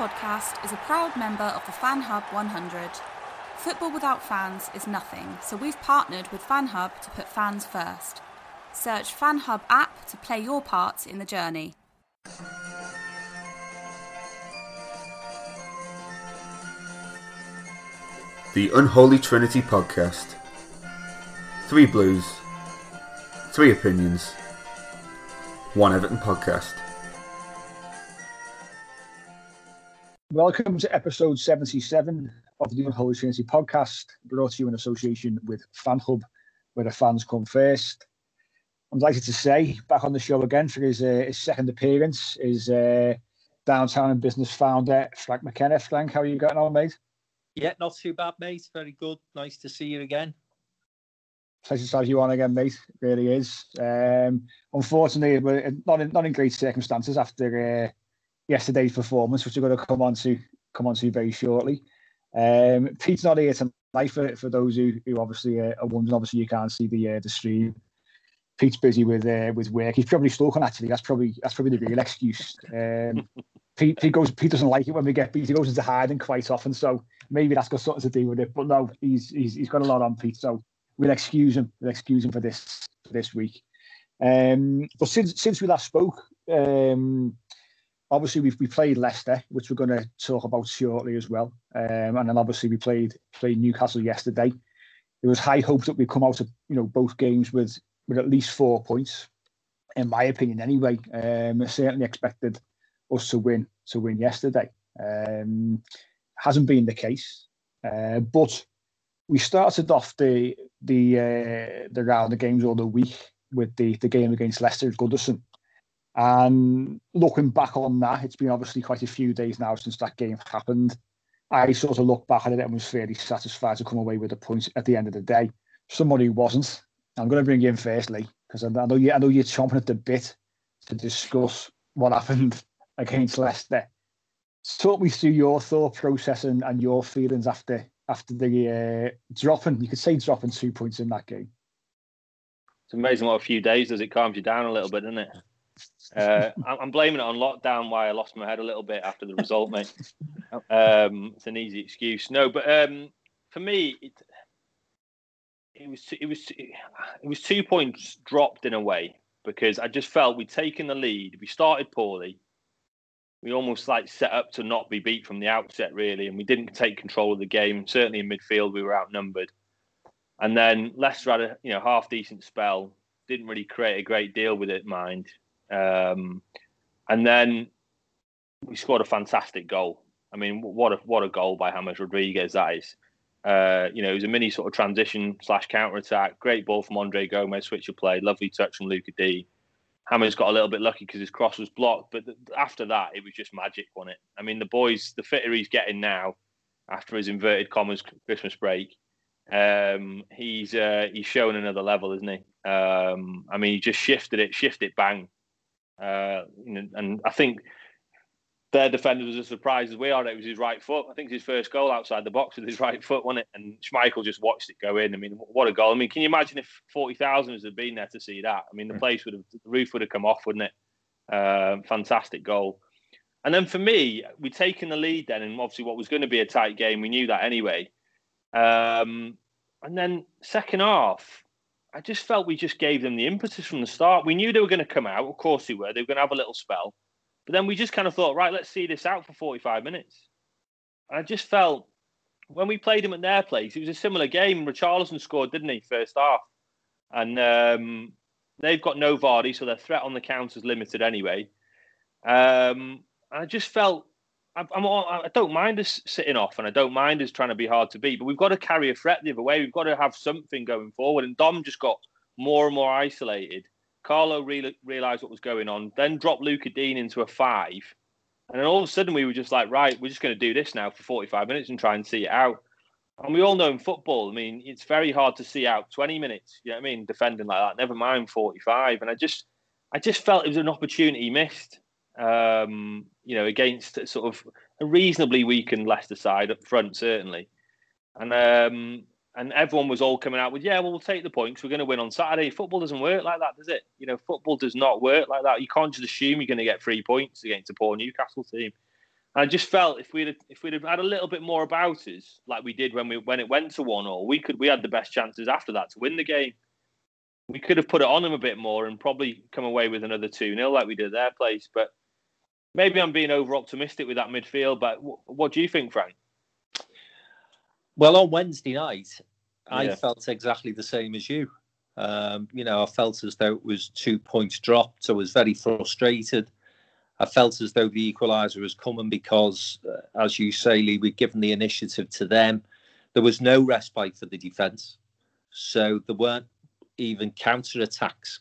podcast is a proud member of the Fan Hub 100. Football without fans is nothing, so we've partnered with Fan Hub to put fans first. Search Fan Hub app to play your part in the journey. The Unholy Trinity Podcast. Three Blues, three opinions, one Everton podcast. Welcome to episode 77 of the Unholy Trinity podcast, brought to you in association with Fan Hub, where the fans come first. I'm delighted to say, back on the show again for his, uh, his second appearance, is uh, Downtown in Business founder Frank McKenna. Frank, how are you getting on, mate? Yeah, not too bad, mate. Very good. Nice to see you again. Pleasure to have you on again, mate. It really is. Um, unfortunately, we're not in, not in great circumstances after uh, yesterday's performance, which we're going to come on to come on to very shortly. Um, Pete's not here tonight for, for those who, who obviously uh, are wondering. Obviously, you can't see the uh, the stream. Pete's busy with uh, with work. He's probably stuck actually. That's probably that's probably the real excuse. Um, Pete, Pete goes. Pete doesn't like it when we get beat. He goes into hiding quite often. So maybe that's got something to do with it. But no, he's he's, he's got a lot on Pete. So we'll excuse him. We'll excuse him for this for this week. Um, but since since we last spoke, um, obviously we've we played Leicester, which we're going to talk about shortly as well. Um, and then obviously we played played Newcastle yesterday. There was high hopes that we'd come out of you know both games with with at least four points, in my opinion. Anyway, um, I certainly expected us to win to win yesterday. Um, hasn't been the case, uh, but we started off the the uh, the round of games all the week with the the game against Leicester at Goodison. And looking back on that, it's been obviously quite a few days now since that game happened. I sort of look back at it and was fairly satisfied to come away with a point at the end of the day. Somebody wasn't. I'm going to bring you in firstly because I know you. I know you're chomping at the bit to discuss what happened against Leicester. Talk me through your thought process and, and your feelings after after the uh, dropping. You could say dropping two points in that game. It's amazing what a few days does. It calms you down a little bit, doesn't it? Uh, I'm blaming it on lockdown. Why I lost my head a little bit after the result, mate. Um, it's an easy excuse. No, but um, for me, it, it was it was it was two points dropped in a way because I just felt we'd taken the lead. We started poorly. We almost like set up to not be beat from the outset, really, and we didn't take control of the game. Certainly in midfield, we were outnumbered. And then Leicester had a you know half decent spell. Didn't really create a great deal with it, mind. Um, and then we scored a fantastic goal. I mean, what a what a goal by James Rodriguez that is. Uh, you know, it was a mini sort of transition slash counter attack. Great ball from Andre Gomes, switch of play. Lovely touch from Luca D. Hammers got a little bit lucky because his cross was blocked, but th- after that, it was just magic, wasn't it? I mean, the boys, the fitter he's getting now after his inverted commas Christmas break, um, he's uh, he's showing another level, isn't he? Um, I mean, he just shifted it, shifted it bang, uh, and I think their defender was as surprised as we are. It was his right foot. I think it's his first goal outside the box with his right foot, wasn't it? And Schmeichel just watched it go in. I mean, what a goal! I mean, can you imagine if forty thousand had been there to see that? I mean, the place would have, the roof would have come off, wouldn't it? Uh, fantastic goal. And then for me, we'd taken the lead then, and obviously what was going to be a tight game, we knew that anyway. Um, and then second half, I just felt we just gave them the impetus from the start. We knew they were going to come out. Of course they were. They were going to have a little spell. But then we just kind of thought, right, let's see this out for 45 minutes. And I just felt when we played them at their place, it was a similar game. Richarlison scored, didn't he, first half? And um, they've got no Vardy, so their threat on the counter is limited anyway. Um, I just felt I, I'm, I don't mind us sitting off, and I don't mind us trying to be hard to beat, but we've got to carry a threat the other way. We've got to have something going forward. And Dom just got more and more isolated. Carlo re- realised what was going on, then dropped Luca Digne into a five. And then all of a sudden, we were just like, right, we're just going to do this now for 45 minutes and try and see it out. And we all know in football, I mean, it's very hard to see out 20 minutes, you know what I mean, defending like that, never mind 45. And I just, I just felt it was an opportunity missed um, you know, against sort of a reasonably weakened Leicester side up front, certainly. And um, and everyone was all coming out with, yeah, well, we'll take the points. We're going to win on Saturday. Football doesn't work like that, does it? You know, football does not work like that. You can't just assume you're going to get three points against a poor Newcastle team. And I just felt if we'd if we'd have had a little bit more about us, like we did when we when it went to one all, we could we had the best chances after that to win the game. We could have put it on them a bit more and probably come away with another two 0 like we did at their place. But maybe I'm being over optimistic with that midfield, but w- what do you think, Frank? Well, on Wednesday night, I yeah. felt exactly the same as you. Um, you know, I felt as though it was two points dropped. I was very frustrated. I felt as though the equaliser was coming because, uh, as you say, Lee, we'd given the initiative to them. There was no respite for the defence. So there weren't even counter attacks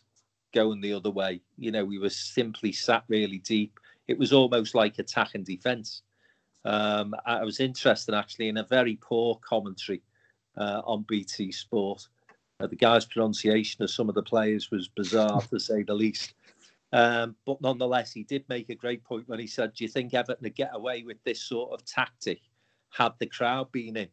going the other way. You know, we were simply sat really deep it was almost like attack and defence. Um, I was interested actually in a very poor commentary uh, on BT Sport. Uh, the guy's pronunciation of some of the players was bizarre to say the least. Um, but nonetheless, he did make a great point when he said, Do you think Everton would get away with this sort of tactic had the crowd been in?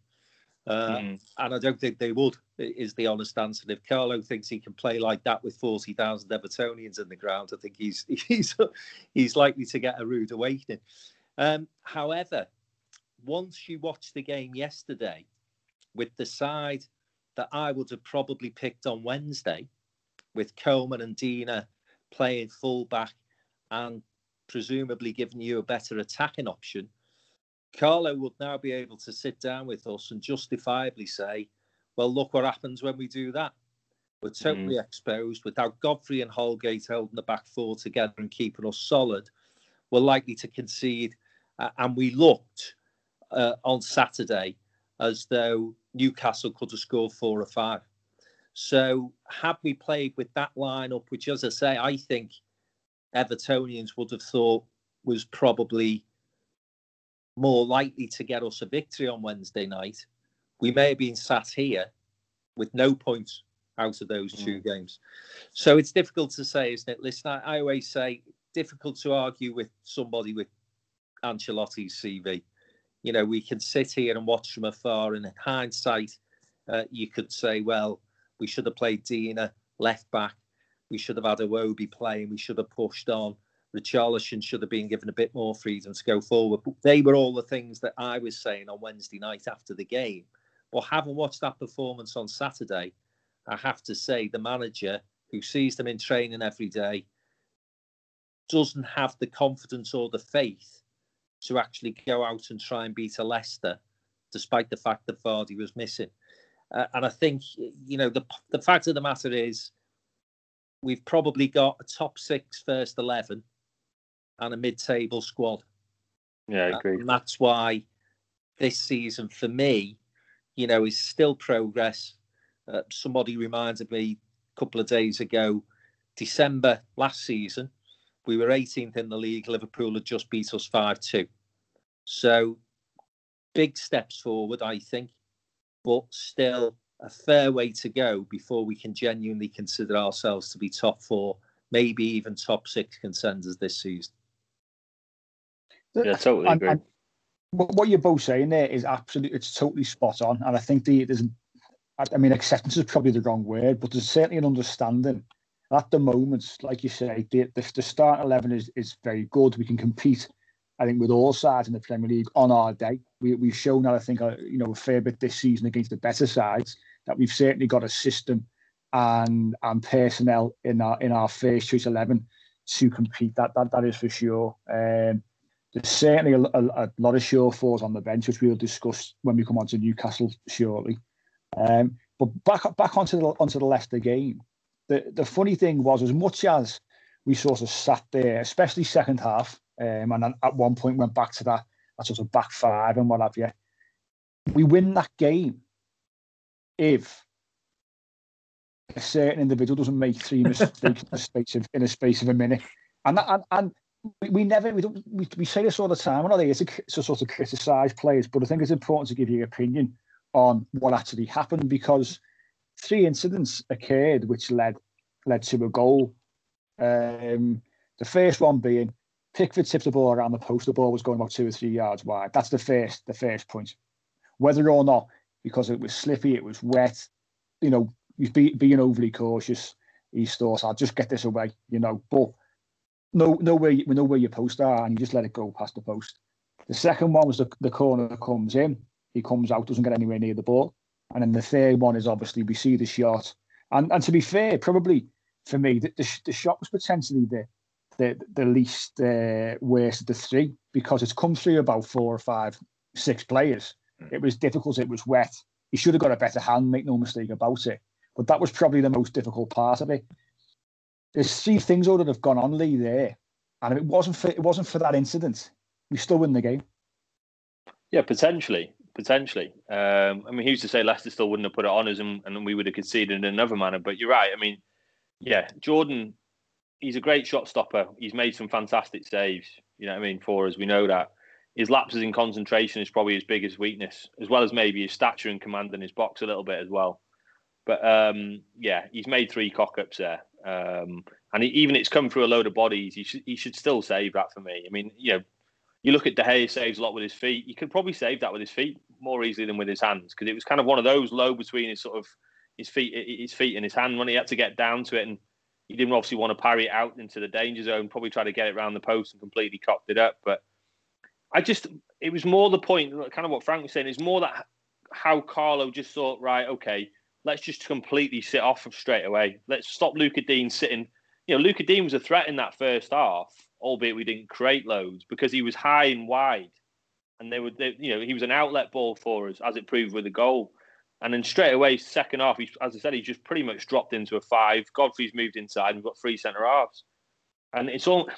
Uh, mm. And I don't think they would, is the honest answer. If Carlo thinks he can play like that with 40,000 Evertonians in the ground, I think he's he's he's likely to get a rude awakening. Um, however, once you watch the game yesterday with the side that I would have probably picked on Wednesday, with Coleman and Digne playing fullback and presumably giving you a better attacking option, Carlo would now be able to sit down with us and justifiably say, well, look what happens when we do that. We're totally mm. exposed without Godfrey and Holgate holding the back four together and keeping us solid. We're likely to concede. Uh, and we looked uh, on Saturday as though Newcastle could have scored four or five. So, had we played with that lineup, which, as I say, I think Evertonians would have thought was probably more likely to get us a victory on Wednesday night, we may have been sat here with no points out of those two mm. games. So it's difficult to say, isn't it? Listen, I, I, always say difficult to argue with somebody with Ancelotti's CV. You know, we can sit here and watch from afar, and in hindsight, uh, you could say, well, we should have played Digne left back. We should have had Iwobi playing. We should have pushed on. Richarlison should have been given a bit more freedom to go forward. But they were all the things that I was saying on Wednesday night after the game. But having watched that performance on Saturday, I have to say the manager who sees them in training every day doesn't have the confidence or the faith to actually go out and try and beat a Leicester, despite the fact that Vardy was missing. Uh, and I think, you know, the the fact of the matter is, we've probably got a top six first eleven and a mid-table squad. Yeah, I agree. And that's why this season, for me, you know, is still progress. Uh, somebody reminded me a couple of days ago, December last season, we were 18th in the league. Liverpool had just beat us 5 2. So big steps forward, I think, but still a fair way to go before we can genuinely consider ourselves to be top four, maybe even top six contenders this season. Yeah, totally agree. And, and what you're both saying there is absolutely, it's totally spot on. And I think the, there's, I mean, acceptance is probably the wrong word, but there's certainly an understanding at the moment, like you say, the, the, the start 11 is, is very good. We can compete, I think, with all sides in the Premier League on our day. We, we've shown that, I think, uh, you know, a fair bit this season against the better sides, that we've certainly got a system and and personnel in our in our first choice eleven to compete. That that that is for sure. Um, there's certainly a, a, a, lot of sure falls on the bench, which we'll discuss when we come on to Newcastle shortly. Um, but back back onto the onto the Leicester game. The the funny thing was, as much as we sort of sat there, especially second half, um, and at one point went back to that, that sort of back five and what have you. We win that game if a certain individual doesn't make three mistakes in, a space of, in a space of a minute. And that, and, and we, never we don't we, we say this all the time. We're not here to, to sort of criticise players, but I think it's important to give your opinion on what actually happened because three incidents occurred which led led to a goal. Um, the first one being Pickford tipped the ball around the post. The ball was going about two or three yards wide. That's the first the first point. Whether or not because it was slippy, it was wet, you know, he's be, being overly cautious. He thought, I'll just get this away, you know. But no, no way, we know where your posts are, and you just let it go past the post. The second one was the, the corner that comes in. He comes out, doesn't get anywhere near the ball. And then the third one is obviously we see the shot. And and to be fair, probably for me, the, the, the shot was potentially the the, the least uh, worst of the three because it's come through about four or five, six players. It was difficult. It was wet. He should have got a better hand, make no mistake about it. But that was probably the most difficult part of it. There's three things that have gone on Lee there, and if it wasn't for it wasn't for that incident, we still win the game. Yeah, potentially, potentially. Um, I mean, who's to say Leicester still wouldn't have put it on us, and, and we would have conceded in another manner? But you're right. I mean, yeah, Jordan, he's a great shot stopper. He's made some fantastic saves. You know what I mean for us. We know that his lapses in concentration is probably his biggest weakness, as well as maybe his stature and command in his box a little bit as well. But um, yeah, he's made three cock ups there. Um, and he, even it's come through a load of bodies. He should, he should still save that for me. I mean, you know, you look at De Gea saves a lot with his feet. He could probably save that with his feet more easily than with his hands because it was kind of one of those low between his sort of his feet, his feet and his hand when he had to get down to it, and he didn't obviously want to parry it out into the danger zone. Probably try to get it around the post and completely cocked it up. But I just, it was more the point, kind of what Frank was saying. Is more that how Carlo just thought, right, okay, let's just completely sit off of straight away. Let's stop Luca Digne sitting. You know, Luca Digne was a threat in that first half, albeit we didn't create loads because he was high and wide, and they were, they, you know, he was an outlet ball for us, as it proved with the goal. And then straight away, second half, he's, as I said, he's just pretty much dropped into a five. Godfrey's moved inside, and we've got three centre halves, and it's all.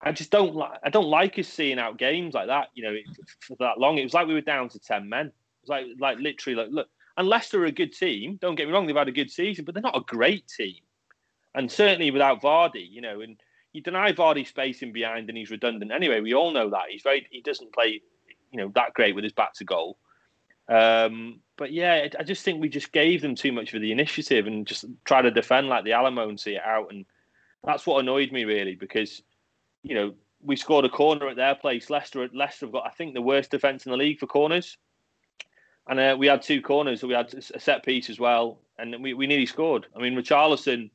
I just don't like. I don't like us seeing out games like that. You know, for that long. It was like we were down to ten men. It was like, like literally, like look, and Leicester are a good team. Don't get me wrong; they've had a good season, but they're not a great team. And certainly without Vardy, you know, and you deny Vardy space in behind, and he's redundant anyway. We all know that he's very he doesn't play, you know, that great with his back to goal. Um, but yeah, I just think we just gave them too much of the initiative and just try to defend like the Alamo and see it out. And that's what annoyed me really because, you know, we scored a corner at their place. Leicester, Leicester have got, I think, the worst defence in the league for corners and uh, we had two corners. So we had a set piece as well, and we, we nearly scored. I mean, Richarlison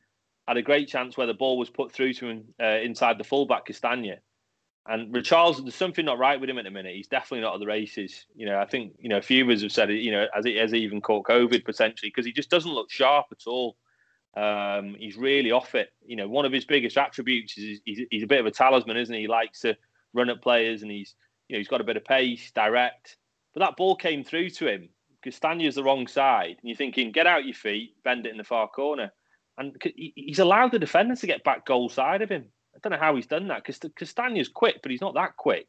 had a great chance where the ball was put through to him uh, inside the fullback Castagne. And Richarlison, there's something not right with him at the minute. He's definitely not at the races. You know, I think you know a few of us have said it. You know, as he has even caught COVID potentially because he just doesn't look sharp at all. Um, he's really off it. You know, one of his biggest attributes is he's, he's a bit of a talisman, isn't he? He likes to run at players, and he's you know he's got a bit of pace, direct. But that ball came through to him. Castagne's the wrong side. And you're thinking, get out your feet, bend it in the far corner. And he's allowed the defender to get back goal side of him. I don't know how he's done that because Castagne's quick, but he's not that quick.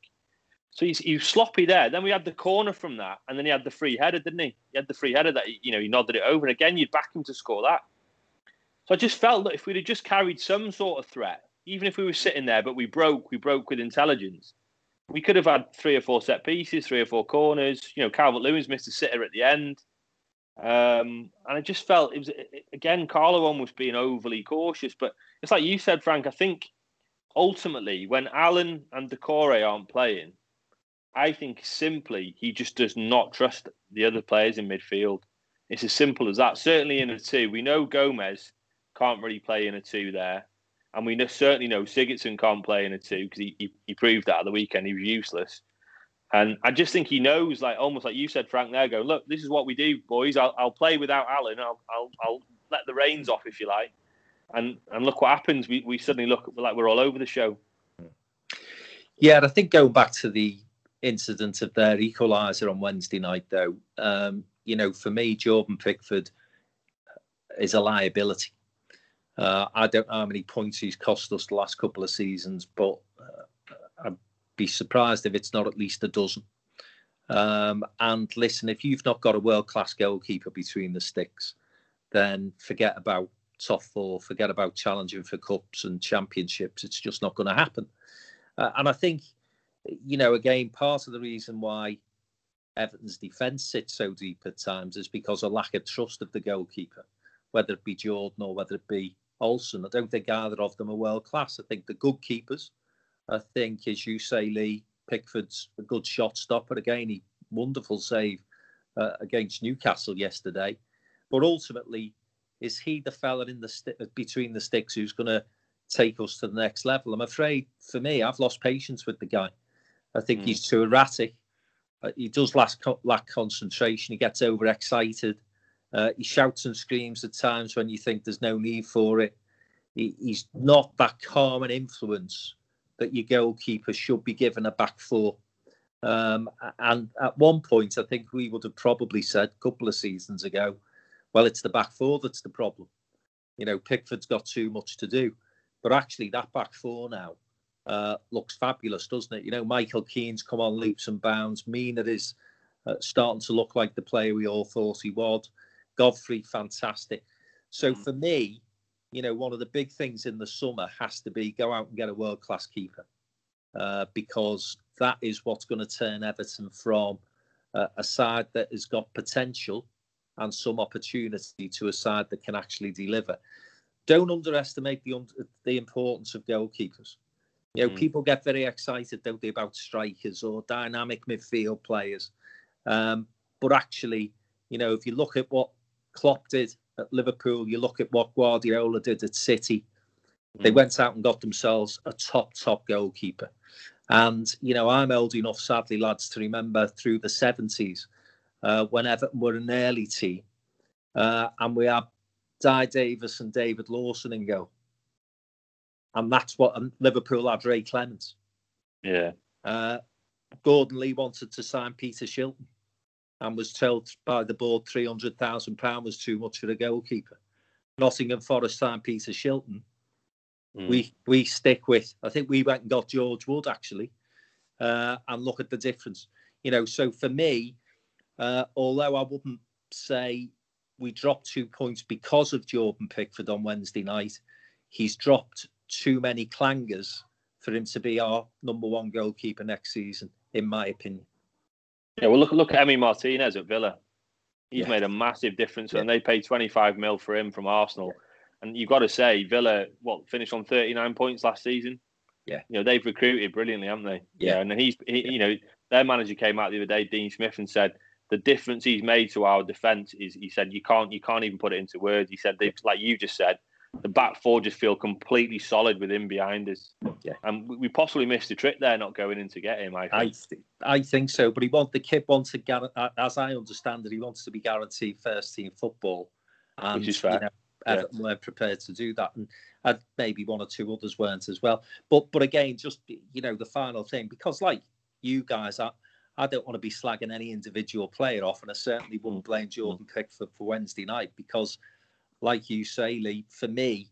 So he's, he's sloppy there. Then we had the corner from that, and then he had the free header, didn't he? He had the free header that you know he nodded it over, and again you'd back him to score that. So I just felt that if we'd have just carried some sort of threat, even if we were sitting there, but we broke, we broke with intelligence we could have had three or four set pieces, three or four corners. You know, Calvert Lewin's missed a sitter at the end. Um, and I just felt it was again Carlo almost being overly cautious. But it's like you said, Frank. I think ultimately when Allen and Doucouré aren't playing, I think simply he just does not trust the other players in midfield. It's as simple as that. Certainly in a two, we know Gomes can't really play in a two there. And we certainly know Sigurdsson can't play in a two because he, he, he proved that at the weekend. He was useless. And I just think he knows, like almost like you said, Frank. There, go look. This is what we do, boys. I'll, I'll play without Allen. I'll, I'll, I'll let the reins off, if you like. And and look what happens. We we suddenly look like we're all over the show. Yeah, I think going back to the incident of their equaliser on Wednesday night, though, um, you know, for me, Jordan Pickford is a liability. Uh, I don't know how many points he's cost us the last couple of seasons, but uh, I'd be surprised if it's not at least a dozen. Um, and listen, if you've not got a world class goalkeeper between the sticks, then forget about top four, forget about challenging for cups and championships. It's just not going to happen. Uh, and I think, you know, again, part of the reason why Everton's defence sits so deep at times is because of lack of trust of the goalkeeper, whether it be Jordan or whether it be Olsen. I don't think either of them are world class. I think the good keepers. I think, as you say, Lee Pickford's a good shot stopper. Again, he wonderful save uh, against Newcastle yesterday. But ultimately, is he the fella in the st- between the sticks who's going to take us to the next level? I'm afraid, for me, I've lost patience with the guy. I think mm. he's too erratic. Uh, he does lack, lack concentration. He gets overexcited. Uh, he shouts and screams at times when you think there's no need for it. He, he's not that calm and influence that your goalkeeper should be given a back four. Um, and at one point, I think we would have probably said a couple of seasons ago, well, it's the back four that's the problem. You know, Pickford's got too much to do. But actually, that back four now uh, looks fabulous, doesn't it? You know, Michael Keane's come on leaps and bounds. Mina is uh, starting to look like the player we all thought he was. Godfrey, fantastic. So hmm. for me, you know, one of the big things in the summer has to be go out and get a world class keeper uh, because that is what's going to turn Everton from uh, a side that has got potential and some opportunity to a side that can actually deliver. Don't underestimate the the importance of goalkeepers. You know, mm. people get very excited, don't they, about strikers or dynamic midfield players. Um, but actually, you know, if you look at what Klopp did at Liverpool, you look at what Guardiola did at City, they mm. went out and got themselves a top, top goalkeeper. And, you know, I'm old enough, sadly, lads, to remember through the 70s uh, when Everton were an early team. Uh, and we had Dai Davies and David Lawson in goal. And that's what and Liverpool had Ray Clemence. Yeah. Uh, Gordon Lee wanted to sign Peter Shilton and was told by the board £300,000 was too much for a goalkeeper. Nottingham Forest signed Peter Shilton. Mm. We we stick with. I think we went and got George Wood actually, uh, and look at the difference. You know, so for me, uh, although I wouldn't say we dropped two points because of Jordan Pickford on Wednesday night, he's dropped too many clangers for him to be our number one goalkeeper next season, in my opinion. Yeah, well, look look at Emi Martinez at Villa. He's yeah. made a massive difference, yeah. and they paid 25 mil for him from Arsenal. Yeah. And you've got to say, Villa, what finished on 39 points last season? Yeah, you know they've recruited brilliantly, haven't they? Yeah, and then he's, he, you know, their manager came out the other day, Dean Smith, and said the difference he's made to our defence is he said you can't you can't even put it into words. He said like you just said, the back four just feel completely solid with him behind us. Yeah, and we possibly missed a trick there, not going in to get him. I think. I, th- I think so, but he want the kid wants to gar- as I understand it, he wants to be guaranteed first team football, and, which is fair. You know, Everton yeah. weren't prepared to do that, and, and maybe one or two others weren't as well. But but again, just you know, the final thing because like you guys, I I don't want to be slagging any individual player off, and I certainly wouldn't blame mm-hmm. Jordan Pickford for Wednesday night because like you say, Lee, for me,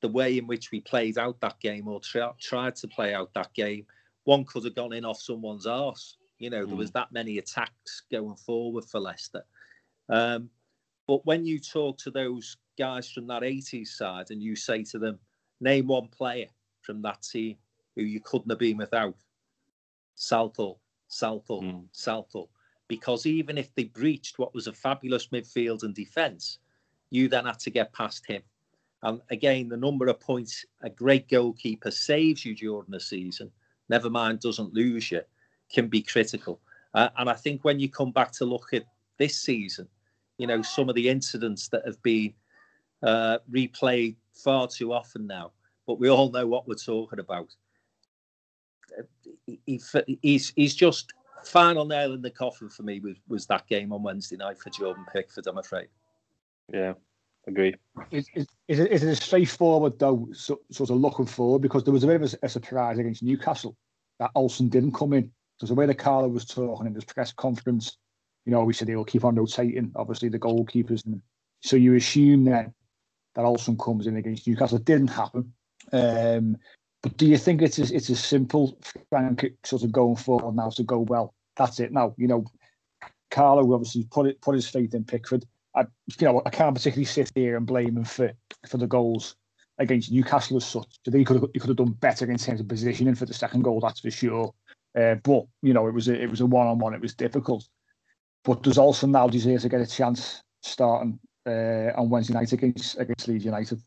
the way in which we played out that game or tra- tried to play out that game, one could have gone in off someone's arse. You know, mm. there was mm. that many attacks going forward for Leicester. Um, but when you talk to those guys from that 80s side and you say to them, name one player from that team who you couldn't have been without, Southall, Southall, mm. Southall. Because even if they breached what was a fabulous midfield and defence, you then had to get past him. And again, the number of points a great goalkeeper saves you during the season, never mind doesn't lose you, can be critical. Uh, and I think when you come back to look at this season, you know, some of the incidents that have been uh, replayed far too often now, but we all know what we're talking about. He, he's, he's just final nail in the coffin for me was, was that game on Wednesday night for Jordan Pickford, I'm afraid. Yeah. agree. Is, is, is, it, is it a straightforward though, so, sort of looking forward? Because there was a bit of a, a surprise against Newcastle that Olsen didn't come in. Because the way the Carlo was talking in his press conference, you know, we said he'll keep on rotating, obviously the goalkeepers. And so you assume then that Olsen comes in against Newcastle. It didn't happen. Um, but do you think it's as, it's as simple, Frank, sort of going forward now to go, well, that's it now? You know, Carlo obviously put it put his faith in Pickford. I, you know, I can't particularly sit here and blame him for for the goals against Newcastle as such. So he could have, he could have done better in terms of positioning for the second goal, that's for sure. Uh, but you know, it was a, it was a one on one. It was difficult. But does Olsen now deserve to get a chance starting uh, on Wednesday night against against Leeds United?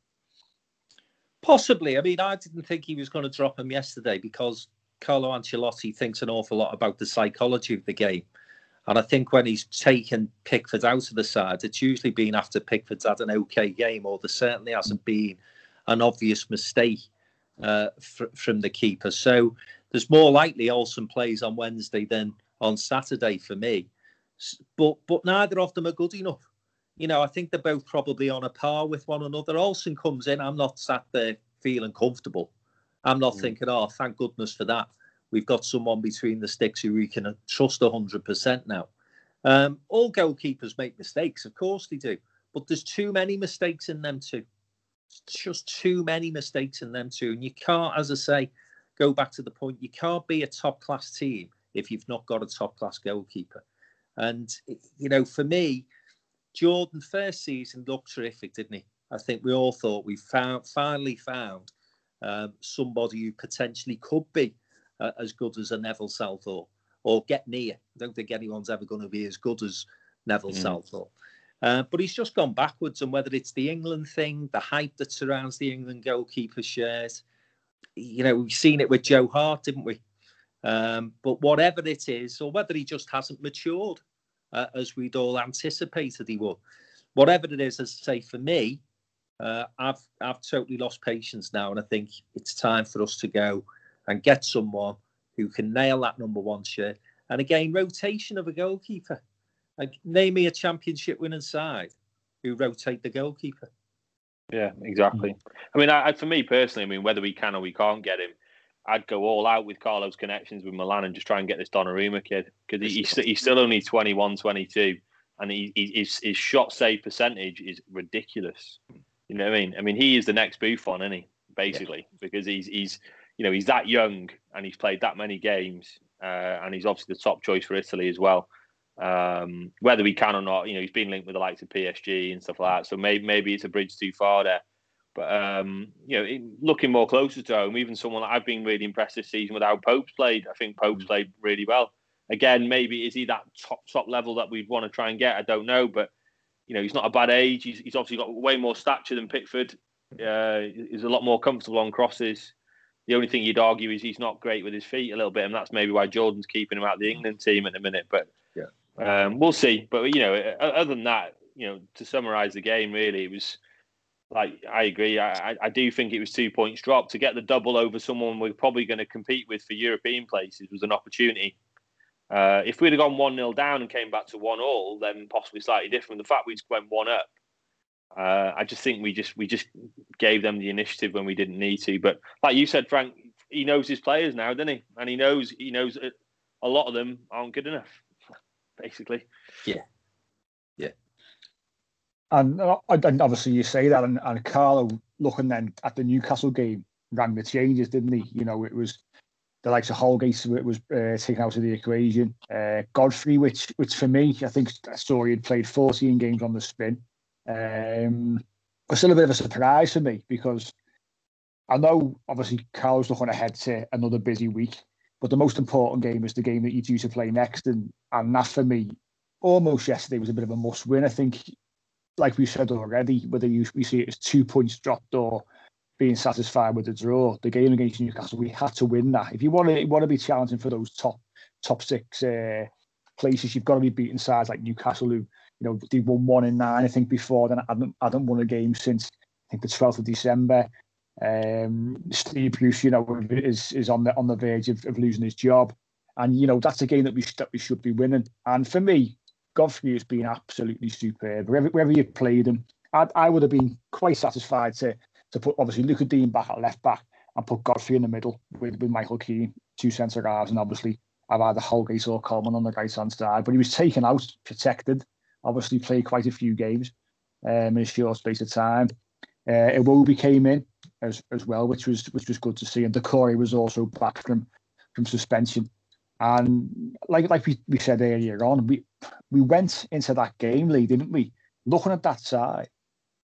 Possibly. I mean, I didn't think he was going to drop him yesterday because Carlo Ancelotti thinks an awful lot about the psychology of the game. And I think when he's taken Pickford out of the side, it's usually been after Pickford's had an okay game, or there certainly hasn't been an obvious mistake uh, fr- from the keeper. So there's more likely Olsen plays on Wednesday than on Saturday for me. But but neither of them are good enough you know, I think they're both probably on a par with one another. Olsen comes in, I'm not sat there feeling comfortable. I'm not mm. thinking, oh, thank goodness for that. We've got someone between the sticks who we can trust 100% now. Um, all goalkeepers make mistakes, of course they do, but there's too many mistakes in them too. It's just too many mistakes in them too. And you can't, as I say, go back to the point, you can't be a top class team if you've not got a top class goalkeeper. And, you know, for me, Jordan first season looked terrific, didn't he? I think we all thought we found finally found um, somebody who potentially could be uh, as good as a Neville Southall or get near. I don't think anyone's ever going to be as good as Neville mm. Southall. Uh, but he's just gone backwards, and whether it's the England thing, the hype that surrounds the England goalkeeper shares, you know, we've seen it with Joe Hart, didn't we? Um, but whatever it is, or whether he just hasn't matured, uh, as we'd all anticipated he would. Whatever it is, as I say, for me, uh, I've I've totally lost patience now, and I think it's time for us to go and get someone who can nail that number one shirt. And again, rotation of a goalkeeper. Like, name me a championship winning side who rotate the goalkeeper. Yeah, exactly. I mean, I, for me personally, I mean, whether we can or we can't get him, I'd go all out with Carlo's connections with Milan and just try and get this Donnarumma kid because he, he's, he's still only 21, 22, and he, he, his, his shot save percentage is ridiculous. You know what I mean? I mean, he is the next Buffon, isn't he? Basically, yeah. because he's he's you know he's that young and he's played that many games, uh, and he's obviously the top choice for Italy as well. Um, whether we can or not, you know, he's been linked with the likes of PSG and stuff like that. So maybe maybe it's a bridge too far there. But um, you know, looking more closer to home, even someone I've been really impressed this season with how Pope's played. I think Pope's mm. played really well. Again, maybe is he that top top level that we'd want to try and get? I don't know, but you know, he's not a bad age. He's, he's obviously got way more stature than Pickford. Uh, he's a lot more comfortable on crosses. The only thing you'd argue is he's not great with his feet a little bit, and that's maybe why Jordan's keeping him out of the England team at the minute. But yeah, um, we'll see. But you know, other than that, you know, to summarise the game, really, it was like I agree. I, I do think it was two points dropped to get the double over someone we're probably going to compete with for European places was an opportunity. Uh, if we'd have gone one 0 down and came back to one all, then possibly slightly different. The fact we just went one up, uh, I just think we just we just gave them the initiative when we didn't need to. But like you said, Frank, he knows his players now, doesn't he? And he knows he knows a lot of them aren't good enough, basically. Yeah, yeah. And, uh, and obviously you say that, and, and Carlo looking then at the Newcastle game rang the changes, didn't he? You know, it was the likes of Holgate was uh, taken out of the equation. Uh, Godfrey, which which for me, I think I saw he had played 14 games on the spin. Um, was still a bit of a surprise for me because I know obviously Carl's looking ahead to another busy week, but the most important game is the game that you're due to play next, and and that for me, almost yesterday was a bit of a must win. I think like we said already, whether you we see it as two points dropped or being satisfied with the draw, the game against Newcastle, we had to win that. If you want to want to be challenging for those top top six uh, places, you've got to be beating sides like Newcastle, who you know they won one in nine, I think, before then. I hadn't, I hadn't won a game since I think the twelfth of December. Um, Steve Bruce, you know, is is on the on the verge of, of losing his job, and you know that's a game that we that we should be winning. And for me, Godfrey has been absolutely superb. Wherever, wherever you've played him, I, I would have been quite satisfied to to put obviously Lucas Digne back at left back and put Godfrey in the middle with, with Michael Keane, two centre halves, and obviously I've either Holgate or Coleman on the right hand side. But he was taken out, protected, obviously played quite a few games um, in a short space of time. Uh, Iwobi came in as as well, which was which was good to see. And Doucouré was also back from from suspension. And like like we, we said earlier on, we we went into that game, Lee, didn't we? Looking at that side,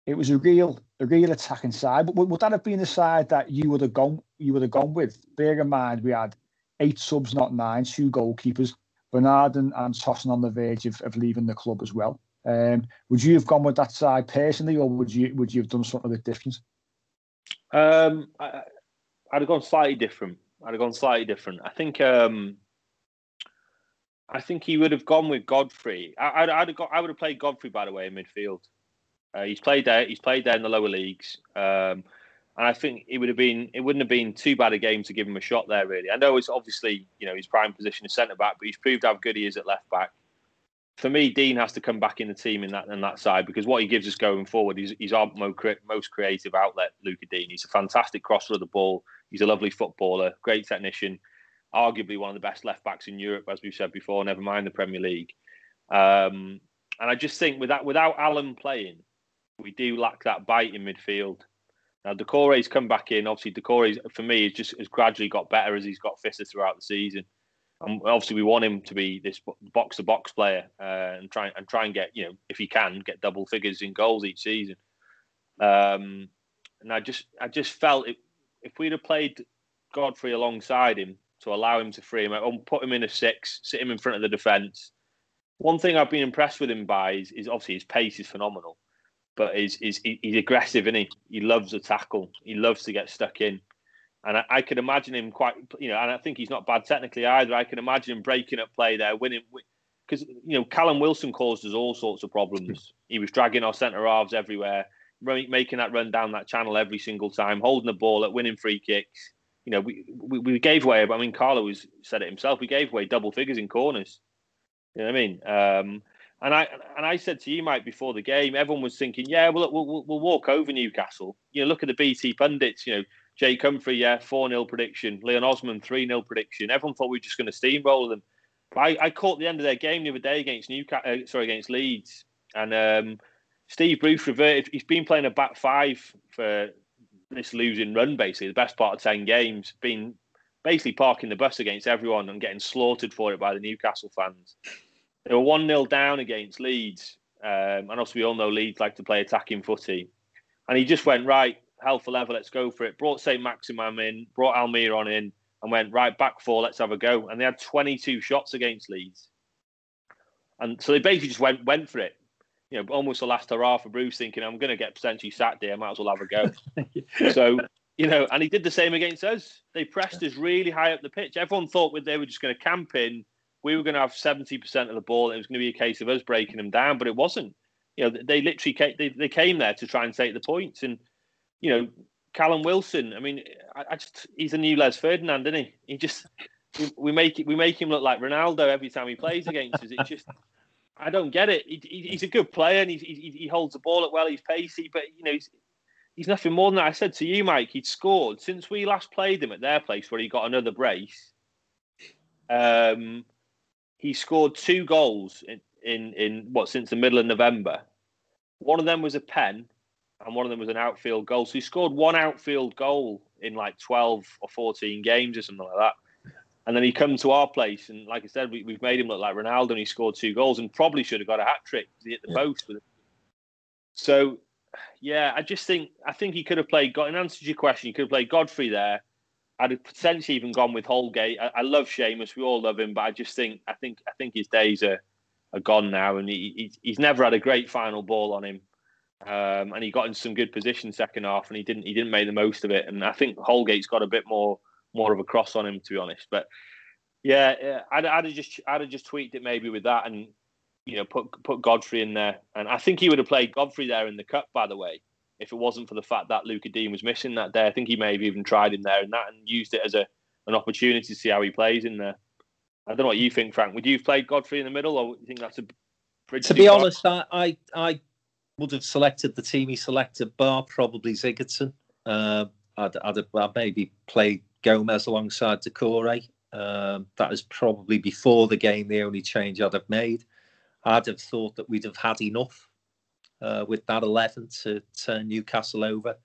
it was a real a real attacking side. But would, would that have been the side that you would have gone you would have gone with? Bear in mind we had eight subs, not nine, two goalkeepers. Bernard and, and Tosun on the verge of, of leaving the club as well. Um, would you have gone with that side personally, or would you would you have done something a bit different? Um, I, would have gone slightly different. I'd have gone slightly different. I think. Um, I think he would have gone with Godfrey. I, would I'd have got, I would have played Godfrey, by the way, in midfield. Uh, he's played there. He's played there in the lower leagues, um, and I think it would have been. It wouldn't have been too bad a game to give him a shot there. Really, I know it's obviously you know his prime position is centre back, but he's proved how good he is at left back. For me, Digne has to come back in the team in that in that side because what he gives us going forward, he's, he's our most creative outlet. Luca Digne. He's a fantastic crosser of the ball. He's a lovely footballer, great technician, arguably one of the best left backs in Europe, as we've said before. Never mind the Premier League. Um, and I just think without without Allen playing, we do lack that bite in midfield. Now Doucouré's come back in. Obviously, Doucouré's for me has just has gradually got better as he's got fitter throughout the season. And obviously, we want him to be this box to box player uh, and try and try and get you know if he can get double figures in goals each season. Um, and I just I just felt it, if we'd have played Godfrey alongside him to allow him to free him and put him in a six, sit him in front of the defence. One thing I've been impressed with him by is, is obviously his pace is phenomenal but he's, he's, he's aggressive, and he? He loves a tackle. He loves to get stuck in. And I, I could imagine him quite, you know, and I think he's not bad technically either. I can imagine him breaking up play there, winning. Because, you know, Callum Wilson caused us all sorts of problems. He was dragging our centre halves everywhere, making that run down that channel every single time, holding the ball at winning free kicks. You know, we, we, we gave away, I mean, Carlo was, said it himself, we gave away double figures in corners. You know what I mean? Um, and I and I said to you, Mike, before the game, everyone was thinking, yeah, well, we'll, we'll, walk over Newcastle. You know, look at the BT pundits. You know, Jake Humphrey, yeah, four 0 prediction. Leon Osman, three 0 prediction. Everyone thought we were just going to steamroll them. But I, I caught the end of their game the other day against Newcastle. Uh, sorry, against Leeds, and um, Steve Bruce reverted. He's been playing a back five for this losing run, basically the best part of ten games. Been basically parking the bus against everyone and getting slaughtered for it by the Newcastle fans. They were 1 0 down against Leeds. Um, and also, we all know Leeds like to play attacking footy. And he just went, right, hell for leather, let's go for it. Brought St. Maximin in, brought Almiron in, and went, right, back four, let's have a go. And they had 22 shots against Leeds. And so they basically just went went for it. You know, almost the last hurrah for Bruce, thinking, I'm going to get potentially sat there, I might as well have a go. so, you know, and he did the same against us. They pressed us really high up the pitch. Everyone thought they were just going to camp in we were going to have 70% of the ball. it was going to be a case of us breaking them down, but it wasn't. You know, they literally came, they, they came there to try and take the points. And, you know, Callum Wilson, I mean, I, I just, he's a new Les Ferdinand, isn't he? He just, we, make it, we make him look like Ronaldo every time he plays against us. It's just, I don't get it. He, he, he's a good player and he, he, he holds the ball up well. He's pacey, but, you know, he's, he's nothing more than that. I said to you, Mike, he'd scored since we last played him at their place where he got another brace. Um, he scored two goals in, in, in what since the middle of November. One of them was a pen, and one of them was an outfield goal. So he scored one outfield goal in like twelve or fourteen games or something like that. And then he come to our place, and like I said, we, have made him look like Ronaldo, and he scored two goals, and probably should have got a hat trick. He hit the yeah. post with it. So, yeah, I just think I think he could have played. In answer to your question, he could have played Godfrey there I'd have potentially even gone with Holgate. I, I, love Seamus. We all love him, but I just think I think I think his days are, are gone now, and he, he he's never had a great final ball on him. Um, and he got in some good position second half, and he didn't he didn't make the most of it. And I think Holgate's got a bit more more of a cross on him, to be honest. But yeah, I'd, I'd have just I'd have just tweaked it maybe with that, and you know put put Godfrey in there, and I think he would have played Godfrey there in the cup, by the way if it wasn't for the fact that Lucas Digne was missing that day. I think he may have even tried him there and that and used it as a an opportunity to see how he plays in there. I don't know what you think, Frank. Would you have played Godfrey in the middle, or you think that's a To be honest, I, I, I would have selected the team he selected, bar probably Sigurdsson. Uh, I'd, I'd, I'd, maybe play Gomes alongside Doucouré. Um, that is probably before the game the only change I'd have made. I'd have thought that we'd have had enough uh, with that 11 to turn Newcastle over.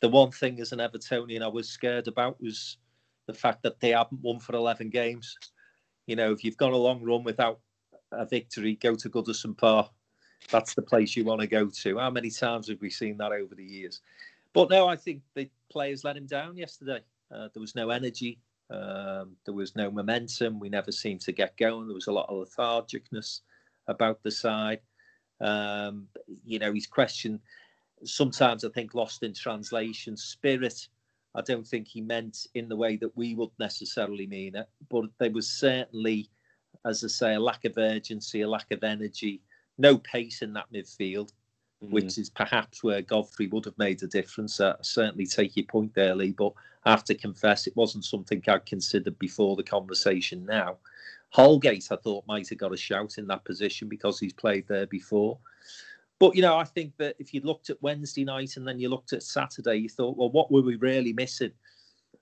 The one thing as an Evertonian I was scared about was the fact that they haven't won for 11 games. You know, if you've gone a long run without a victory, go to Goodison Park. That's the place you want to go to. How many times have we seen that over the years? But no, I think the players let him down yesterday. Uh, there was no energy. Um, there was no momentum. We never seemed to get going. There was a lot of lethargicness about the side. Um, you know, his question sometimes, I think, lost in translation. Spirit, I don't think he meant in the way that we would necessarily mean it, but there was certainly, as I say, a lack of urgency, a lack of energy, no pace in that midfield. Mm-hmm. Which is perhaps where Godfrey would have made a difference. Uh, certainly take your point there, Lee, but I have to confess it wasn't something I'd considered before the conversation now. Holgate, I thought, might have got a shout in that position because he's played there before. But, you know, I think that if you looked at Wednesday night and then you looked at Saturday, you thought, well, what were we really missing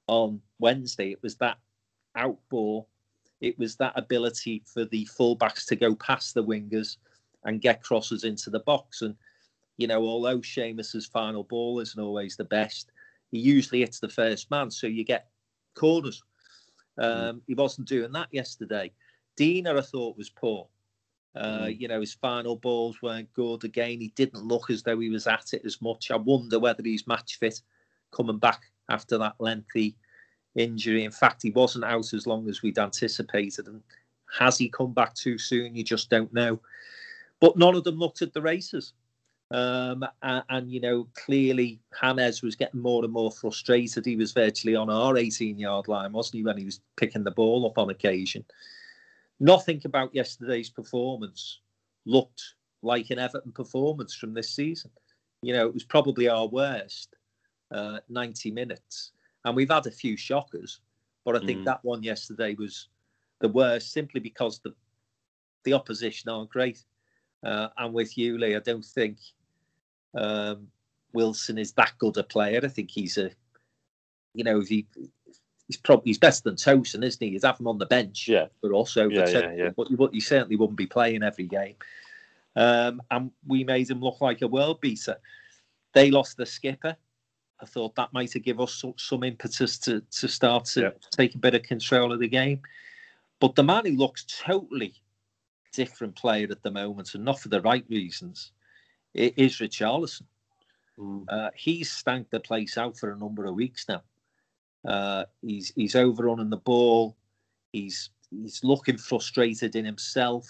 on Wednesday? It was that outball, it was that ability for the fullbacks to go past the wingers and get crosses into the box. And, you know, although Seamus's final ball isn't always the best, he usually hits the first man. So you get corners. Mm. Um, he wasn't doing that yesterday. Digne, I thought, was poor. Uh, mm. You know, his final balls weren't good. Again, he didn't look as though he was at it as much. I wonder whether he's match fit coming back after that lengthy injury. In fact, he wasn't out as long as we'd anticipated. And has he come back too soon? You just don't know. But none of them looked at the races. Um, and, and, you know, clearly James was getting more and more frustrated. He was virtually on our 18 yard line, wasn't he, when he was picking the ball up on occasion? Nothing about yesterday's performance looked like an Everton performance from this season. You know, it was probably our worst uh, 90 minutes. And we've had a few shockers, but I think mm. that one yesterday was the worst simply because the the opposition aren't great. Uh, and with you, Lee, I don't think um, Wilson is that good a player. I think he's a, you know, if he he's probably he's better than Tosun, isn't he? He's have him on the bench, yeah, but also yeah, yeah, yeah. But, but you certainly wouldn't be playing every game. Um, and we made him look like a world beater. They lost the skipper. I thought that might have given us some, some impetus to to start to yeah. take a bit of control of the game. But the man who looks totally different player at the moment, and not for the right reasons, is Richarlison. Mm. Uh, he's stanked the place out for a number of weeks now. Uh, he's he's overrunning the ball. He's he's looking frustrated in himself,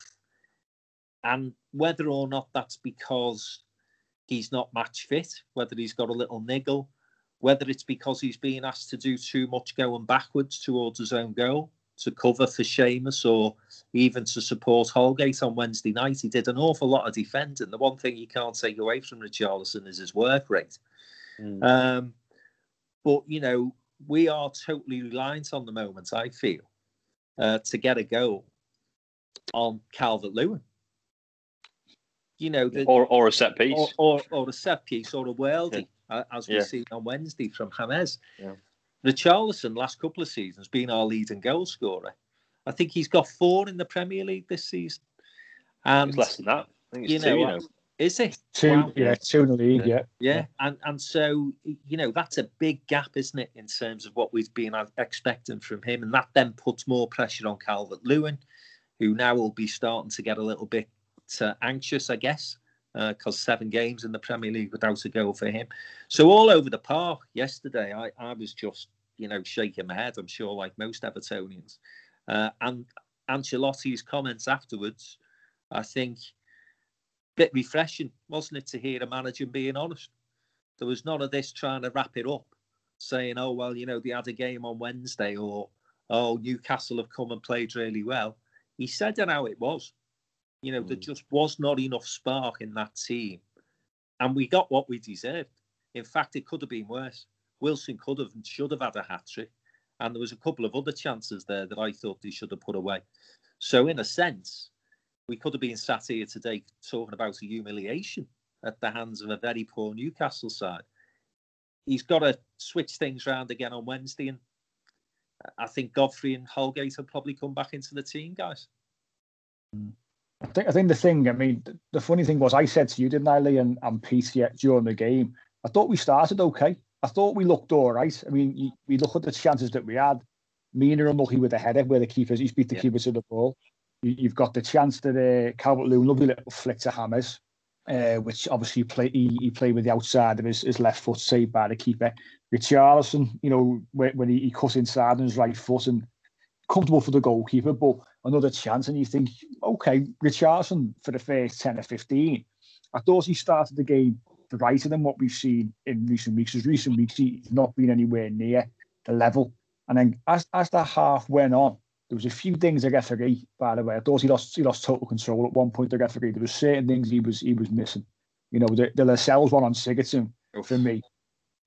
and whether or not that's because he's not match fit, whether he's got a little niggle, whether it's because he's being asked to do too much going backwards towards his own goal, to cover for Seamus or even to support Holgate on Wednesday night. He did an awful lot of defending. The one thing you can't take away from Richarlison is his work rate. Mm. Um, but, you know, we are totally reliant on the moment, I feel, uh, to get a goal on Calvert Lewin. You know, the, or, or a set piece, or, or, or a set piece, or a worldie, yeah. uh, as we yeah. see on Wednesday from James. Yeah. Richarlison, last couple of seasons, been our leading goal scorer. I think he's got four in the Premier League this season. And it's less than that. I think it's you know, two, you know. Is it? Two, wow. yeah, two in the league, yeah. yeah. Yeah, and and so you know that's a big gap, isn't it, in terms of what we've been expecting from him, and that then puts more pressure on Calvert Lewin, who now will be starting to get a little bit uh, anxious, I guess, because uh, seven games in the Premier League without a goal for him. So all over the park yesterday, I I was just you know, shaking my head, I'm sure, like most Evertonians. Uh, and Ancelotti's comments afterwards, I think, bit refreshing, wasn't it, to hear a manager being honest? There was none of this trying to wrap it up, saying, oh, well, you know, they had a game on Wednesday, or, oh, Newcastle have come and played really well. He said it how it was. You know, mm. there just was not enough spark in that team. And we got what we deserved. In fact, it could have been worse. Wilson could have and should have had a hat trick. And there was a couple of other chances there that I thought he should have put away. So, in a sense, we could have been sat here today talking about a humiliation at the hands of a very poor Newcastle side. He's got to switch things around again on Wednesday, and I think Godfrey and Holgate will probably come back into the team, guys. I think I think the thing, I mean, the, funny thing was, I said to you, didn't I, Lee and, and Pete, during the game, I thought we started okay. I thought we looked all right. I mean, we look at the chances that we had. Mina unlucky with the header where the keepers, he's beat the yeah. keeper to the ball. You, have got the chance that uh, Calvert Lewin, lovely little flick to Hames, uh, which obviously play, he, he played with the outside of his, his left foot, saved by the keeper. Richarlison, you know, when, when he, he cut inside on his right foot and comfortable for the goalkeeper, but another chance, and you think, okay, Richarlison for the first 10 or 15. I thought he started the game brighter than what we've seen in recent weeks. As recent weeks, he's not been anywhere near the level. And then as, as the half went on, there was a few things the referee, by the way. I thought he lost he lost total control at one point. The referee, there was certain things he was he was missing. You know, the, the Lascelles one on Sigurdsson for me.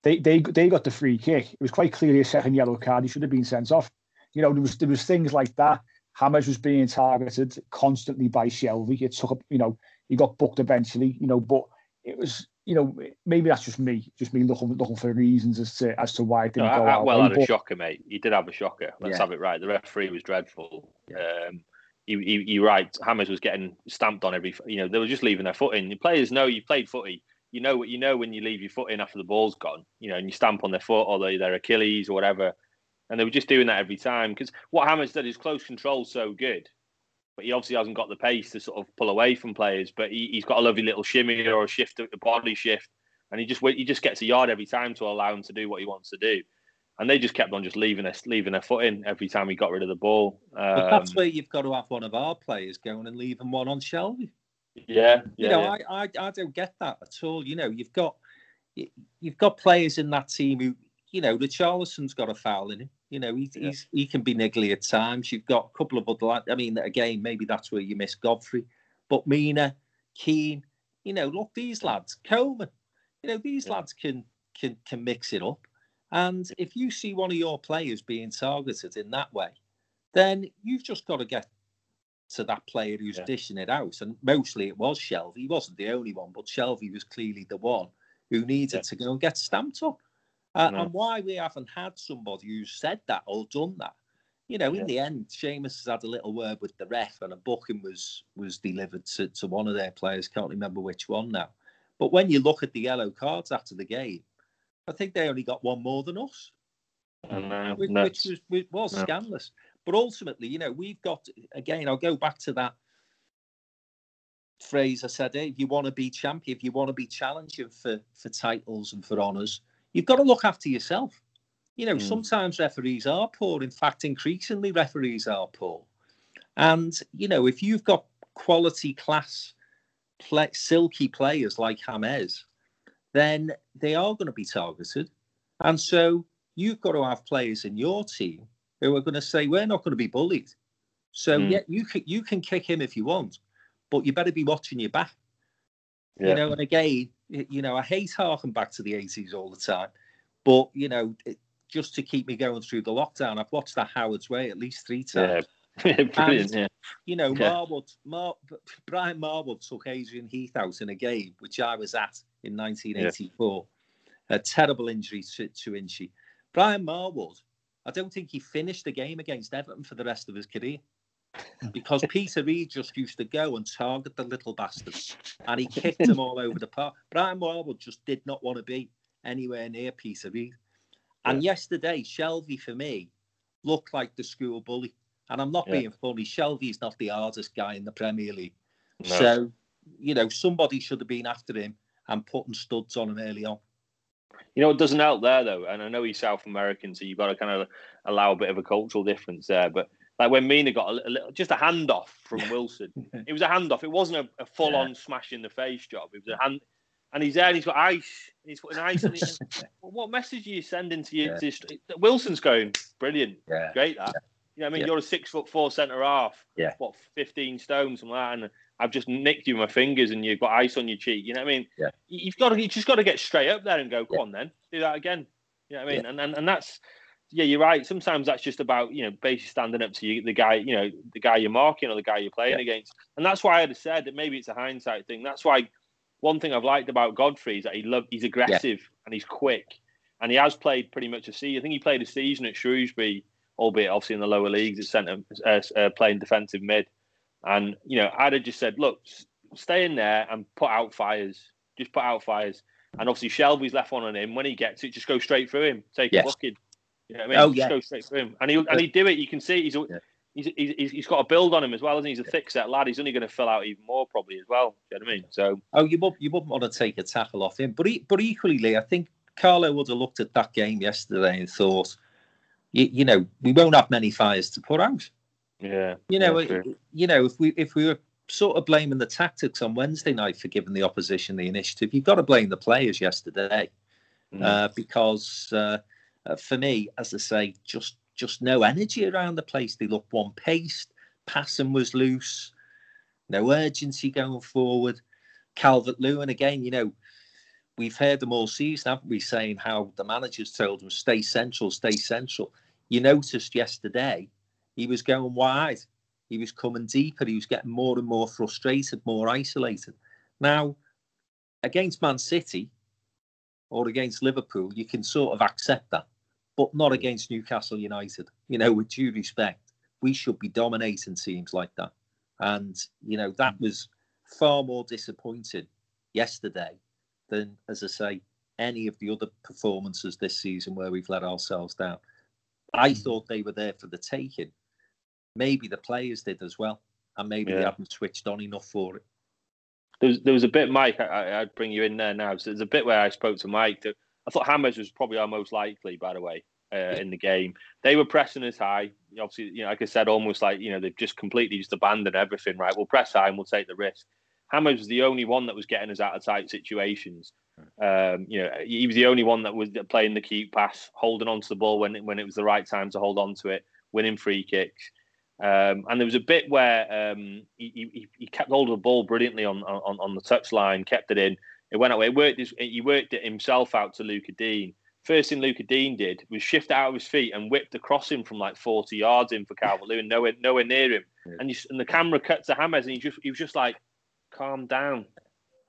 They they they got the free kick. It was quite clearly a second yellow card. He should have been sent off. You know, there was there was things like that. Hames was being targeted constantly by Shelvey. It took up, you know, he got booked eventually, you know, but it was, you know, maybe that's just me, just me looking looking for reasons as to as to why it didn't no, go I, out. Well, had a shocker, mate. You did have a shocker. Let's yeah. have it right. The referee was dreadful. Yeah. Um, you, you, you're right. Hames was getting stamped on every. You know, they were just leaving their foot in. The players know you played footy. You know what you know when you leave your foot in after the ball's gone. You know, and you stamp on their foot or their Achilles or whatever and they were just doing that every time. Because what Hames did is close control so good, but he obviously hasn't got the pace to sort of pull away from players. But he, has got a lovely little shimmy or a shift, a body shift, and he just he just gets a yard every time to allow him to do what he wants to do. And they just kept on just leaving us, leaving their foot in every time he got rid of the ball. Um, but that's where you've got to have one of our players going and leaving one on Shelvey. Yeah, yeah, you know, yeah. I, I I don't get that at all. You know, you've got you've got players in that team who, you know, the Charleston's got a foul in him. You know, he, yeah. he can be niggly at times. You've got a couple of other, I mean, again, maybe that's where you miss Godfrey, but Mina, Keane, you know, look, these lads, Coleman, you know, these yeah. lads can can can mix it up. And if you see one of your players being targeted in that way, then you've just got to get to that player who's yeah. dishing it out. And mostly it was Shelvey. He wasn't the only one, but Shelvey was clearly the one who needed yeah. to go and get stamped up. Uh, no. And why we haven't had somebody who said that or done that. You know, in yeah. the end, Seamus has had a little word with the ref, and a booking was was delivered to, to one of their players. Can't remember which one now. But when you look at the yellow cards after the game, I think they only got one more than us, no, which, which, was, which was no. scandalous. But ultimately, you know, we've got again. I'll go back to that phrase I said. Hey, if you want to be champion, if you want to be challenging for for titles and for honours, you've got to look after yourself. You know, mm. sometimes referees are poor. In fact, increasingly referees are poor. And, you know, if you've got quality class, play, silky players like James, then they are going to be targeted. And so you've got to have players in your team who are going to say, we're not going to be bullied. So, mm. yeah, you can, you can kick him if you want, but you better be watching your back. Yeah. You know, and again, you know, I hate harking back to the 80s all the time, but, you know, it, just to keep me going through the lockdown, I've watched that Howard's Way at least three times. Yeah, brilliant. And, yeah. You know, yeah. Marwood, Mar- Brian Marwood took Adrian Heath out in a game, which I was at in 1984. Yeah. A terrible injury to, to Inchy. Brian Marwood, I don't think he finished the game against Everton for the rest of his career because Peter Reid just used to go and target the little bastards, and he kicked them all over the park. Brian Marwood just did not want to be anywhere near Peter Reid. And yeah. yesterday, Shelvey for me looked like the school bully. And I'm not yeah. being funny. Shelvey's not the hardest guy in the Premier League. No. So, you know, somebody should have been after him and putting studs on him early on. You know, it doesn't help there though, and I know he's South American, so you've got to kind of allow a bit of a cultural difference there. But like when Mina got a, a little, just a handoff from Wilson. it was a handoff. It wasn't a, a full on yeah. smash in the face job. It was a hand, and he's there and he's got ice. And he's putting ice. And he, what message are you sending to you? Yeah. To, Wilson's going brilliant, yeah. great that. You know, I mean, you're a six foot four centre half. Yeah. What, fifteen stones, and that, and I've just nicked you with my fingers, and you've got ice on your cheek. You know what I mean? Yeah. You've got to, you just got to get straight up there and go, come on, then do that again. You know what I mean? And, and and that's yeah, you're right. Sometimes that's just about you know basically standing up to you, the guy, you know, the guy you're marking or the guy you're playing yeah. against, and that's why I'd have said that maybe it's a hindsight thing. That's why one thing I've liked about Godfrey is that he love he's aggressive yeah. and he's quick, and he has played pretty much a season. I think he played a season at Shrewsbury, albeit obviously in the lower leagues at centre, uh, uh, playing defensive mid. And you know, I'd have just said, look, stay in there and put out fires. Just put out fires. And obviously Shelvey's left one on him. When he gets it, just go straight through him. Take yes. a booking. You know what I mean? Oh, just yeah. go straight through him. And he and he do it. You can see he's yeah. he's, he's he's got a build on him as well, isn't he? He's a thick set lad. He's only going to fill out even more probably as well. you know what I mean? So oh, you would you wouldn't want to take a tackle off him, but he, but equally, I think Carlo would have looked at that game yesterday and thought, you, you know, we won't have many fires to put out. Yeah, you know, you know, if we if we were sort of blaming the tactics on Wednesday night for giving the opposition the initiative, you've got to blame the players yesterday mm. uh, because uh, uh, for me, as I say, just just no energy around the place. They looked one paced, passing was loose, no urgency going forward. Calvert Lewin again, you know, we've heard them all season, haven't we, saying how the managers told them stay central, stay central. You noticed yesterday he was going wide. He was coming deeper. He was getting more and more frustrated, more isolated. Now, against Man City or against Liverpool, you can sort of accept that, but not against Newcastle United. You know, with due respect, we should be dominating teams like that. And, you know, that was far more disappointing yesterday than, as I say, any of the other performances this season where we've let ourselves down. I hmm. thought they were there for the taking. Maybe the players did as well, and maybe yeah. they haven't switched on enough for it. There was, there was a bit, Mike. I, would bring you in there now. So there's a bit where I spoke to Mike. That I thought Hames was probably our most likely, by the way, uh, in the game. They were pressing us high. Obviously, you know, like I said, almost like you know they've just completely just abandoned everything. Right, we'll press high and we'll take the risk. Hames was the only one that was getting us out of tight situations. Um, you know, he was the only one that was playing the keep pass, holding on to the ball when when it was the right time to hold on to it, winning free kicks. Um, and there was a bit where um, he, he, he, kept hold of the ball brilliantly on, on, on the touchline, kept it in. It went away. It worked. His, he worked it himself out to Luca Digne. First thing Luca Digne did was shift out of his feet and whipped across him from like 40 yards in for Calvert Lewin, nowhere, nowhere near him. Yeah. And, you, and the camera cut to Hames, and he just he was just like, calm down,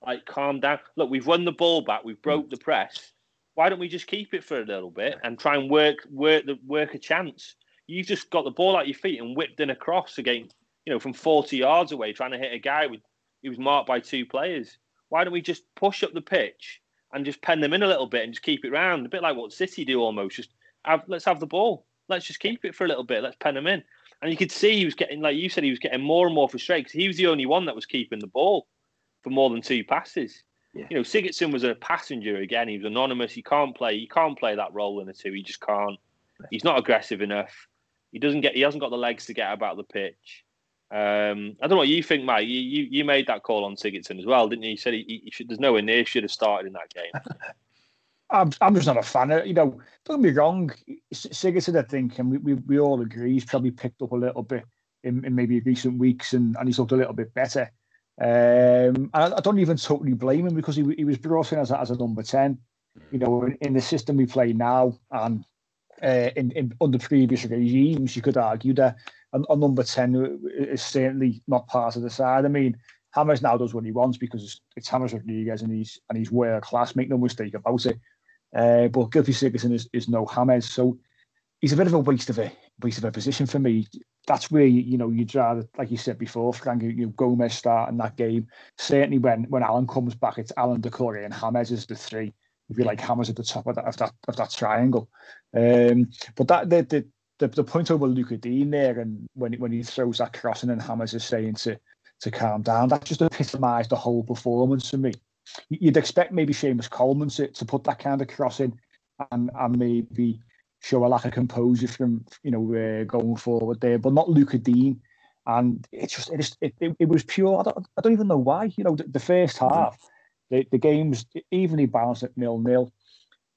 like calm down. Look, we've won the ball back. We've broke the press. Why don't we just keep it for a little bit and try and work work the work a chance? You've just got the ball out your feet and whipped in across again, you know, from 40 yards away, trying to hit a guy with he was marked by two players. Why don't we just push up the pitch and just pen them in a little bit and just keep it round, a bit like what City do almost. Just have, let's have the ball. Let's just keep it for a little bit. Let's pen them in. And you could see he was getting, like you said, he was getting more and more frustrated because he was the only one that was keeping the ball for more than two passes. Yeah. You know, Sigurdsson was a passenger again. He was anonymous. He can't play. He can't play that role in the two. He just can't. He's not aggressive enough. He doesn't get. He hasn't got the legs to get about the pitch. Um, I don't know what you think, Mike. You, you, you made that call on Sigurdsson as well, didn't you? You said he, he should, there's nowhere near should have started in that game. I'm, I'm just not a fan of you know. Don't be wrong, Sigurdsson. I think, and we, we, we all agree, he's probably picked up a little bit in, in maybe recent weeks, and, and he's looked a little bit better. Um, and I, I, don't even totally blame him because he, he was brought in as a, as a number ten. You know, in, in the system we play now, and uh, in, in under previous regimes, you could argue that a, a, number 10 is certainly not part of the side. I mean, Hames now does what he wants because it's, Hames Rodriguez and he's and he's world class, make no mistake about it. Uh, but Gylfi Sigurdsson is, is no Hames, so he's a bit of a waste of a waste of a position for me. That's where you know you'd rather, like you said before, Frank, you know, Gomes starting that game. Certainly when when Allan comes back, it's Allan Doucouré and Hames is the three if you like Hames at the top of that of that, of that triangle. Um, but that the, the the, the point over Luca Digne there, and when when he throws that crossing and Hames is saying to to calm down, that just epitomised the whole performance for me. You'd expect maybe Seamus Coleman to, to put that kind of crossing and and maybe show a lack of composure from you know uh, going forward there, but not Luca Digne. And it's just it, it, it, it was pure. I don't, I don't even know why. You know, the, the first half, the, the game's evenly balanced at nil nil.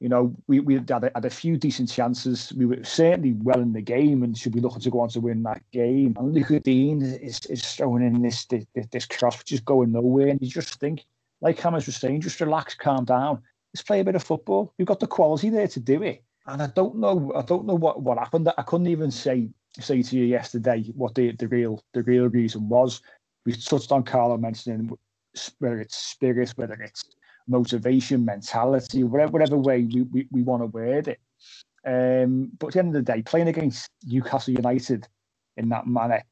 You know, we, we had a, had a few decent chances. We were certainly well in the game and should be looking to go on to win that game. And Lucas Digne is, is throwing in this, this, this cross, which is going nowhere. And you just think, like Hames was saying, just relax, calm down. Let's play a bit of football. We've got the quality there to do it. And I don't know, I don't know what, what happened. I couldn't even say say to you yesterday what the, the real the real reason was. We touched on Carlo mentioning whether it's spirit, whether it's motivation, mentality, whatever, whatever way we, we, we want to word it. Um, but at the end of the day, playing against Newcastle United in that manner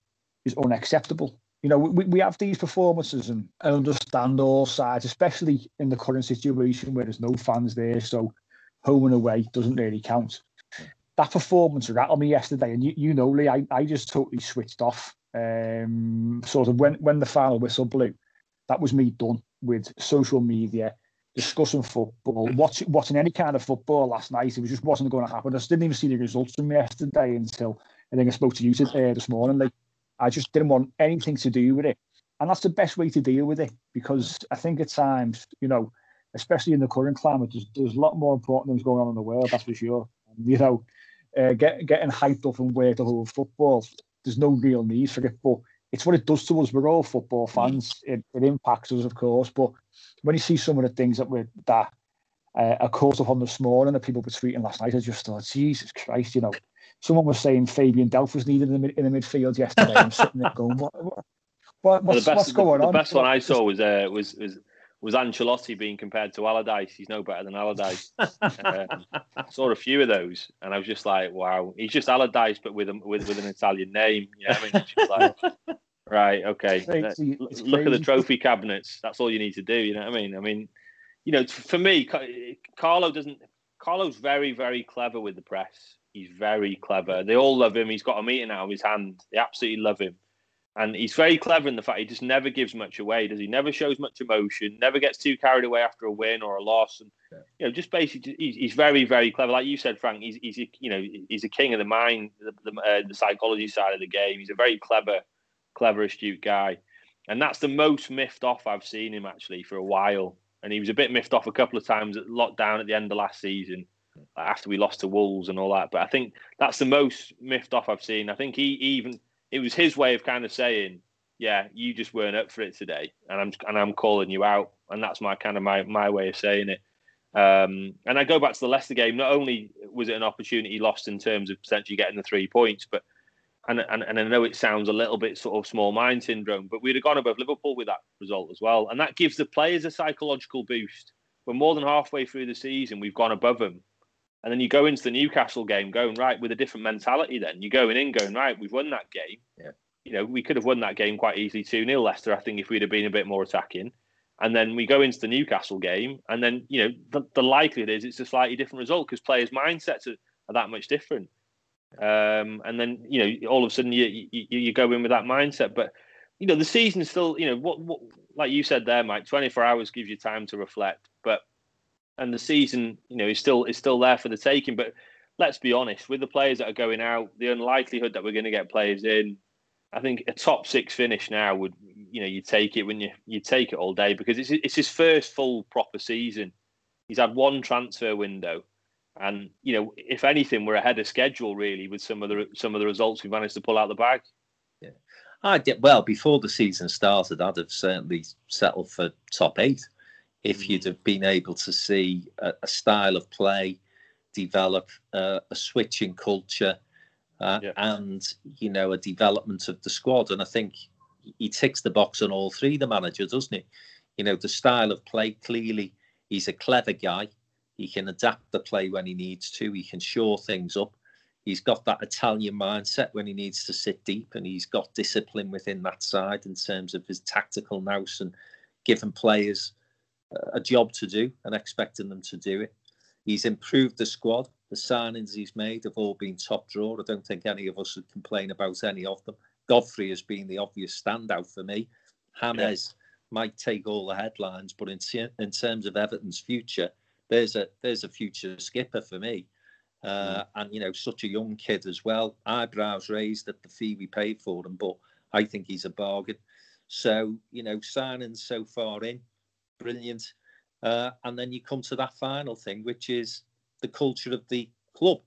is unacceptable. You know, we, we have these performances and I understand all sides, especially in the current situation where there's no fans there. So home and away doesn't really count. That performance rattled me yesterday. And you, you know, Lee, I, I just totally switched off. Um, sort of when, when the final whistle blew, that was me done with social media, discussing football, watching watching any kind of football last night. It was just wasn't going to happen. I just didn't even see the results from yesterday until I think I spoke to you uh, this morning. Like I just didn't want anything to do with it, and that's the best way to deal with it because I think at times, you know, especially in the current climate, there's, there's a lot more important things going on in the world. That's for sure. And, you know, uh, get, getting hyped up and worked over football, there's no real need for it, but it's what it does to us. We're all football fans. It, it impacts us, of course, but when you see some of the things that were that uh, are caught up on this morning that people were tweeting last night, I just thought, Jesus Christ, you know, someone was saying Fabian Delph was needed in the, in the midfield yesterday. I'm sitting there going, what, what, what what's, well, best, what's, going the, on? The best one I saw was uh, was was was Ancelotti being compared to Allardyce. He's no better than Allardyce. um, saw a few of those, and I was just like, wow, he's just Allardyce, but with a, with with an Italian name. You know what I mean? Just like, right, okay. Crazy, Look at the trophy cabinets. That's all you need to do. You know what I mean? I mean, you know, for me, Carlo doesn't. Carlo's very, very clever with the press. He's very clever. They all love him. He's got a meeting out of his hand. They absolutely love him. And he's very clever in the fact he just never gives much away, does he? Never shows much emotion, never gets too carried away after a win or a loss. And yeah. you know, just basically, he's, he's, very, very clever. Like you said, Frank, he's, he's a, you know, he's a king of the mind, the, the, uh, the psychology side of the game. He's a very clever, clever, astute guy, and that's the most miffed off I've seen him actually for a while. And he was a bit miffed off a couple of times at lockdown at the end of last season after we lost to Wolves and all that. But I think that's the most miffed off I've seen. I think he even it was his way of kind of saying, "Yeah, you just weren't up for it today, and I'm and I'm calling you out." And that's my kind of my my way of saying it. Um, and I go back to the Leicester game. Not only was it an opportunity lost in terms of potentially getting the three points, but and, and, and I know it sounds a little bit sort of small mind syndrome, but we'd have gone above Liverpool with that result as well. And that gives the players a psychological boost. We're more than halfway through the season, we've gone above them. And then you go into the Newcastle game going, right, with a different mentality then. You're going in going, right, we've won that game. Yeah. You know, we could have won that game quite easily 2 0 Leicester, I think, if we'd have been a bit more attacking. And then we go into the Newcastle game, and then, you know, the, the likelihood is it's a slightly different result because players' mindsets are, are that much different. Um, and then, you know, all of a sudden you, you, you go in with that mindset. But, you know, the season's still, you know, what, what, like you said there, Mike, 24 hours gives you time to reflect. But and the season, you know, is still is still there for the taking. But let's be honest, with the players that are going out, the unlikelihood that we're going to get players in, I think a top six finish now would, you know, you take it when you you take it all day because it's it's his first full proper season. He's had one transfer window, and you know, if anything, we're ahead of schedule really with some of the some of the results we've managed to pull out the bag. Yeah, I did well before the season started. I'd have certainly settled for top eight if you'd have been able to see a, a style of play develop, uh, a switch in culture, uh, yeah. and you know a development of the squad. And I think he ticks the box on all three. The manager, doesn't he? You know the style of play. Clearly, he's a clever guy. He can adapt the play when he needs to. He can shore things up. He's got that Italian mindset when he needs to sit deep, and he's got discipline within that side in terms of his tactical nous and giving players a job to do and expecting them to do it. He's improved the squad. The signings he's made have all been top drawer. I don't think any of us would complain about any of them. Godfrey has been the obvious standout for me. James yeah. might take all the headlines, but in, in terms of Everton's future, there's a there's a future skipper for me. Uh, mm. And you know, such a young kid as well. Eyebrows raised at the fee we paid for him, but I think he's a bargain. So you know, signings so far in, brilliant. Uh, and then you come to that final thing, which is the culture of the club.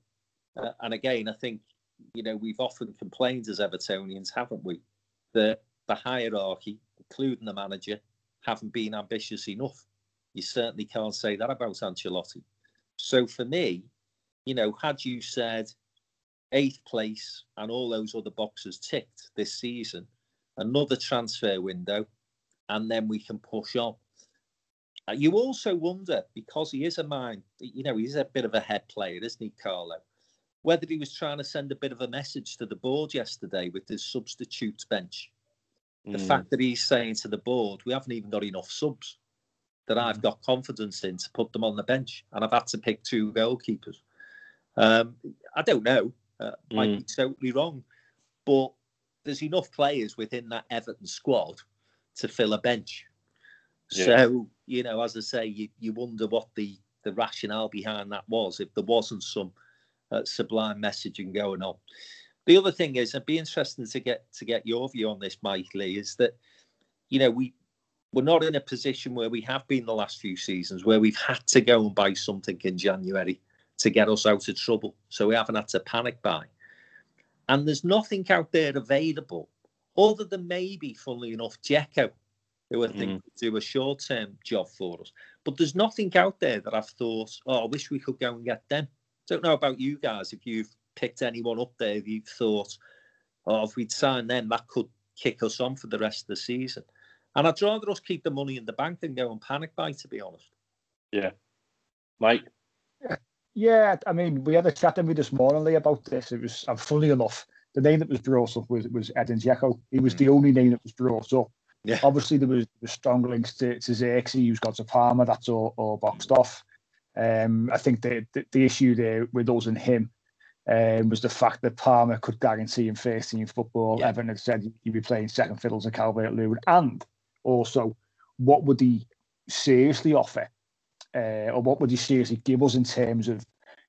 Uh, and again, I think you know we've often complained as Evertonians, haven't we, that the hierarchy, including the manager, haven't been ambitious enough. You certainly can't say that about Ancelotti. So for me, you know, had you said eighth place and all those other boxes ticked this season, another transfer window, and then we can push on. Uh, you also wonder because he is a mind, you know, he's a bit of a head player, isn't he, Carlo? Whether he was trying to send a bit of a message to the board yesterday with his substitutes bench. The mm. fact that he's saying to the board, we haven't even got enough subs that I've mm. got confidence in to put them on the bench, and I've had to pick two goalkeepers. Um, I don't know, uh, might mm. be totally wrong, but there's enough players within that Everton squad to fill a bench. So you know, as I say, you, you wonder what the the rationale behind that was if there wasn't some uh, sublime messaging going on. The other thing is, it'd be interesting to get to get your view on this, Mike Lee, is that you know we we're not in a position where we have been the last few seasons where we've had to go and buy something in January to get us out of trouble. So we haven't had to panic buy. And there's nothing out there available other than maybe, funnily enough, Dzeko, who I think mm. could do a short term job for us. But there's nothing out there that I've thought, oh, I wish we could go and get them. Don't know about you guys if you've picked anyone up there if you've thought, oh, if we'd signed them, that could kick us on for the rest of the season. And I'd rather us keep the money in the bank than go and panic buy, to be honest. Yeah. Mike? Yeah, yeah I mean, we had a chat with this morning Lee, about this. It was, uh, funny enough, the name that was brought up was, was Edin Dzeko. He was mm. the only name that was brought up. Yeah. Obviously, there was, was strong links to, to Zirkzee, who's got to Parma. That's all, all boxed off. Um, I think the, the, the issue there with us and him um, was the fact that Parma could guarantee him first team football. Yeah. Evan had said he'd be playing second fiddle to Calvert Lewin. And also, what would he seriously offer? Uh, or what would he seriously give us in terms of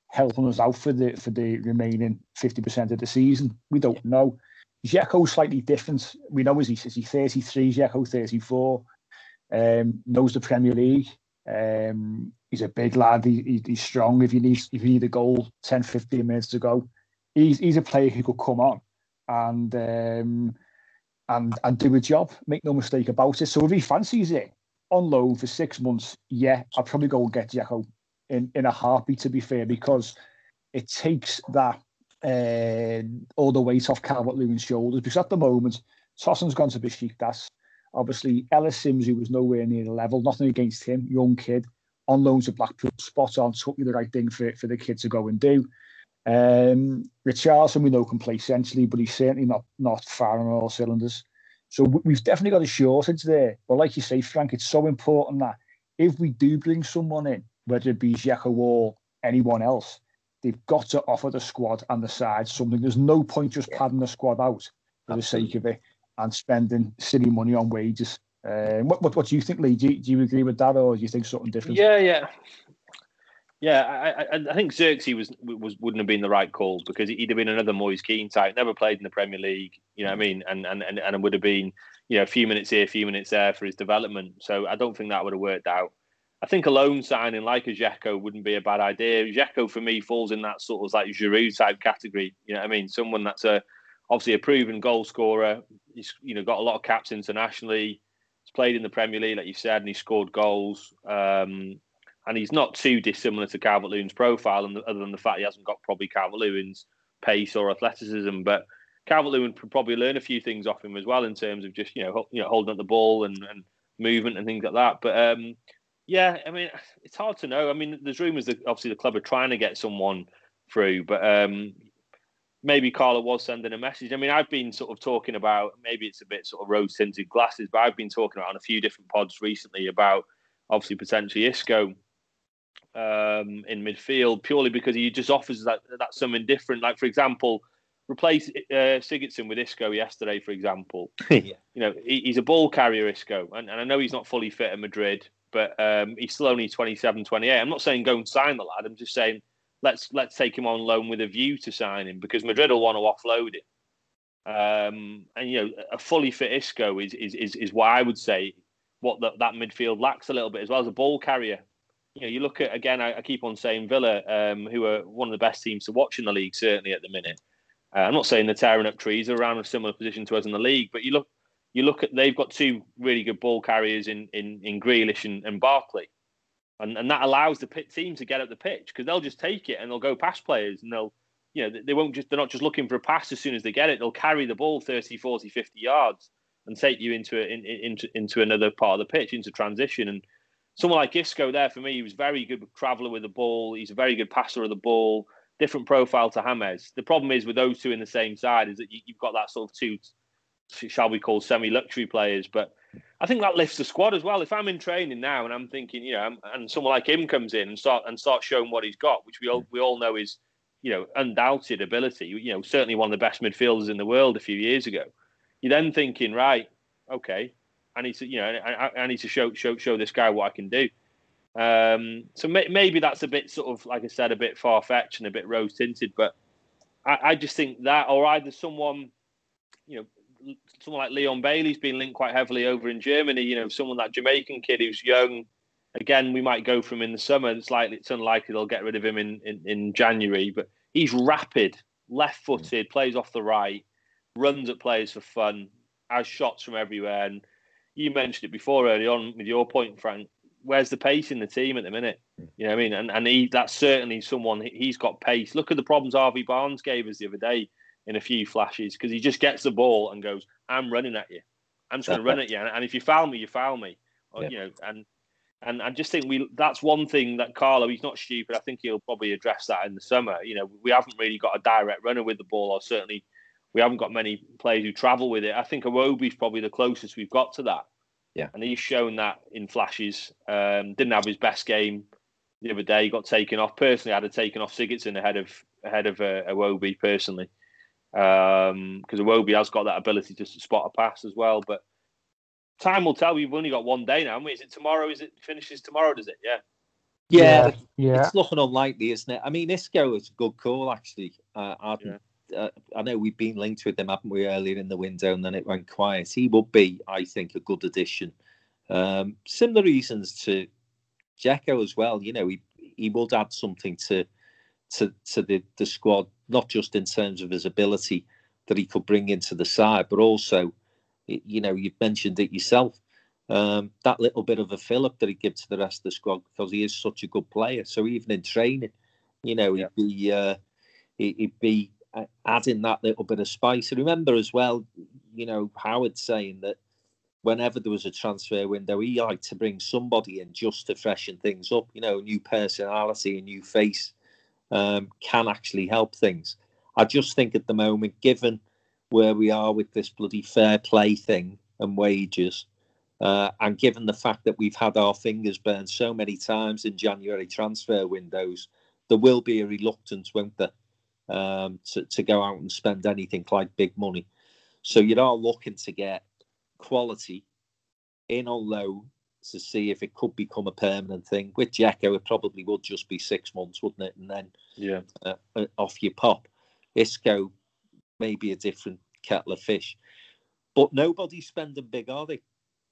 helping us out for the for the remaining 50% of the season? We don't know. Dzeko's slightly different. We know is he is he 33, Dzeko 34, um, knows the Premier League. Um, he's a big lad. He, he's strong. If you need if you need a goal, 10, 15 minutes to go, he's he's a player who could come on and um, and and do a job. Make no mistake about it. So if he fancies it on loan for six months, yeah, I'd probably go and get Dzeko in in a heartbeat. To be fair, because it takes that uh, all the weight off Calvert Lewin's shoulders. Because at the moment, Tosun's gone to Besiktas. Obviously, Ellis Simms, who was nowhere near the level, nothing against him, young kid, on loan to Blackpool, spot on, took you the right thing for, for the kid to go and do. Um, Richarlison, we know, can play centrally, but he's certainly not not firing on all cylinders. So we've definitely got a shortage there. But like you say, Frank, it's so important that if we do bring someone in, whether it be Dzeko or anyone else, they've got to offer the squad and the side something. There's no point just padding the squad out for the sake of it and spending silly money on wages. Uh, what, what, what do you think, Lee? Do you, do you agree with that, or do you think something different? Yeah, yeah, yeah. I, I, I think Zirkzee was was wouldn't have been the right call because he'd have been another Moise Kean type. Never played in the Premier League, you know what I mean, and and and and it would have been you know a few minutes here, a few minutes there for his development. So I don't think that would have worked out. I think a loan signing like a Dzeko wouldn't be a bad idea. Dzeko for me falls in that sort of like Giroud type category. You know what I mean? Someone that's a obviously a proven goal scorer. He's you know got a lot of caps internationally. He's played in the Premier League, like you said, and he scored goals. Um, and he's not too dissimilar to Calvert Lewin's profile, and other than the fact he hasn't got probably Calvert Lewin's pace or athleticism, but Calvert Lewin could probably learn a few things off him as well in terms of just you know you know holding up the ball and, and movement and things like that. But um, yeah, I mean it's hard to know. I mean, there's rumours that obviously the club are trying to get someone through, but um, maybe Carlo was sending a message. I mean, I've been sort of talking about maybe it's a bit sort of rose tinted glasses, but I've been talking about on a few different pods recently about obviously potentially Isco um, in midfield purely because he just offers that that something different. Like for example, replace uh, Sigurdsson with Isco yesterday, for example. yeah. You know, he, he's a ball carrier, Isco, and, and I know he's not fully fit at Madrid, but um, he's still only 27, 28. I'm not saying go and sign the lad. I'm just saying let's let's take him on loan with a view to sign him because Madrid will want to offload him. Um, and you know, a fully fit Isco is is is, is what I would say what the, that midfield lacks a little bit as well as a ball carrier. You know, you look at again. I, I keep on saying Villa, um, who are one of the best teams to watch in the league, certainly at the minute. Uh, I'm not saying they're tearing up trees around a similar position to us in the league, but you look, you look at they've got two really good ball carriers in in in Grealish and, and Barkley and and that allows the pit team to get up the pitch because they'll just take it and they'll go past players and they'll you know they won't just they're not just looking for a pass as soon as they get it they'll carry the ball 30 40 50 yards and take you into, a, in, into into another part of the pitch, into transition. And someone like Isco there for me, he was very good traveller with the ball. He's a very good passer of the ball. Different profile to James. The problem is with those two in the same side is that you, have got that sort of two, shall we call semi-luxury players. But I think that lifts the squad as well. If I'm in training now and I'm thinking, you know, and someone like him comes in and start and start showing what he's got, which we all we all know is, you know, undoubted ability. You know, certainly one of the best midfielders in the world a few years ago. You're then thinking, right, okay, I need to, you know, I, I need to show show show this guy what I can do. Um, so may, maybe that's a bit sort of, like I said, a bit far fetched and a bit rose tinted, but I, I just think that, or either someone, you know, someone like Leon Bailey's been linked quite heavily over in Germany. You know, someone that Jamaican kid who's young. Again, we might go from him in the summer. It's likely it's unlikely they'll get rid of him in, in, in January, but he's rapid, left footed, plays off the right, runs at players for fun, has shots from everywhere. And you mentioned it before early on with your point, Frank. Where's the pace in the team at the minute? You know what I mean? And and he that's certainly someone he's got pace. Look at the problems Harvey Barnes gave us the other day in a few flashes because he just gets the ball and goes, "I'm running at you. I'm just going to run at you, and if you foul me, you foul me." Or, yeah. You know, and and I just think we that's one thing that Carlo he's not stupid. I think he'll probably address that in the summer. You know, we haven't really got a direct runner with the ball, or certainly we haven't got many players who travel with it. I think Iwobi's probably the closest we've got to that. Yeah. And he's shown that in flashes. Um, didn't have his best game the other day. He Got taken off. Personally, I'd have taken off Sigurdsson ahead of ahead of uh, Iwobi personally, because um, Iwobi has got that ability just to spot a pass as well. But time will tell. We've only got one day now. haven't we? Is it tomorrow? Is it finishes tomorrow? Does it? Yeah. Yeah, yeah. It's looking unlikely, isn't it? I mean, Isco is a good call, actually. Uh, I, yeah. uh, I know we've been linked with him, haven't we, earlier in the window, and then it went quiet. He would be, I think, a good addition. Um, similar reasons to Dzeko as well. You know, he he would add something to to to the, the squad, not just in terms of his ability that he could bring into the side, but also, you know, you've mentioned it yourself um, that little bit of a fillip that he gives to the rest of the squad because he is such a good player. So even in training, you know, he'd be uh, he'd be uh, adding that little bit of spice. I remember as well, you know, Howard saying that whenever there was a transfer window, he liked to bring somebody in just to freshen things up. You know, a new personality, a new face um, can actually help things. I just think at the moment, given where we are with this bloody fair play thing and wages, uh, and given the fact that we've had our fingers burned so many times in January transfer windows, there will be a reluctance, won't there, um, to, to go out and spend anything like big money. So you are looking to get quality in on loan to see if it could become a permanent thing. With Dzeko, it probably would just be six months, wouldn't it? And then yeah, uh, uh off you pop. Isco may be a different kettle of fish, but nobody's spending big, are they?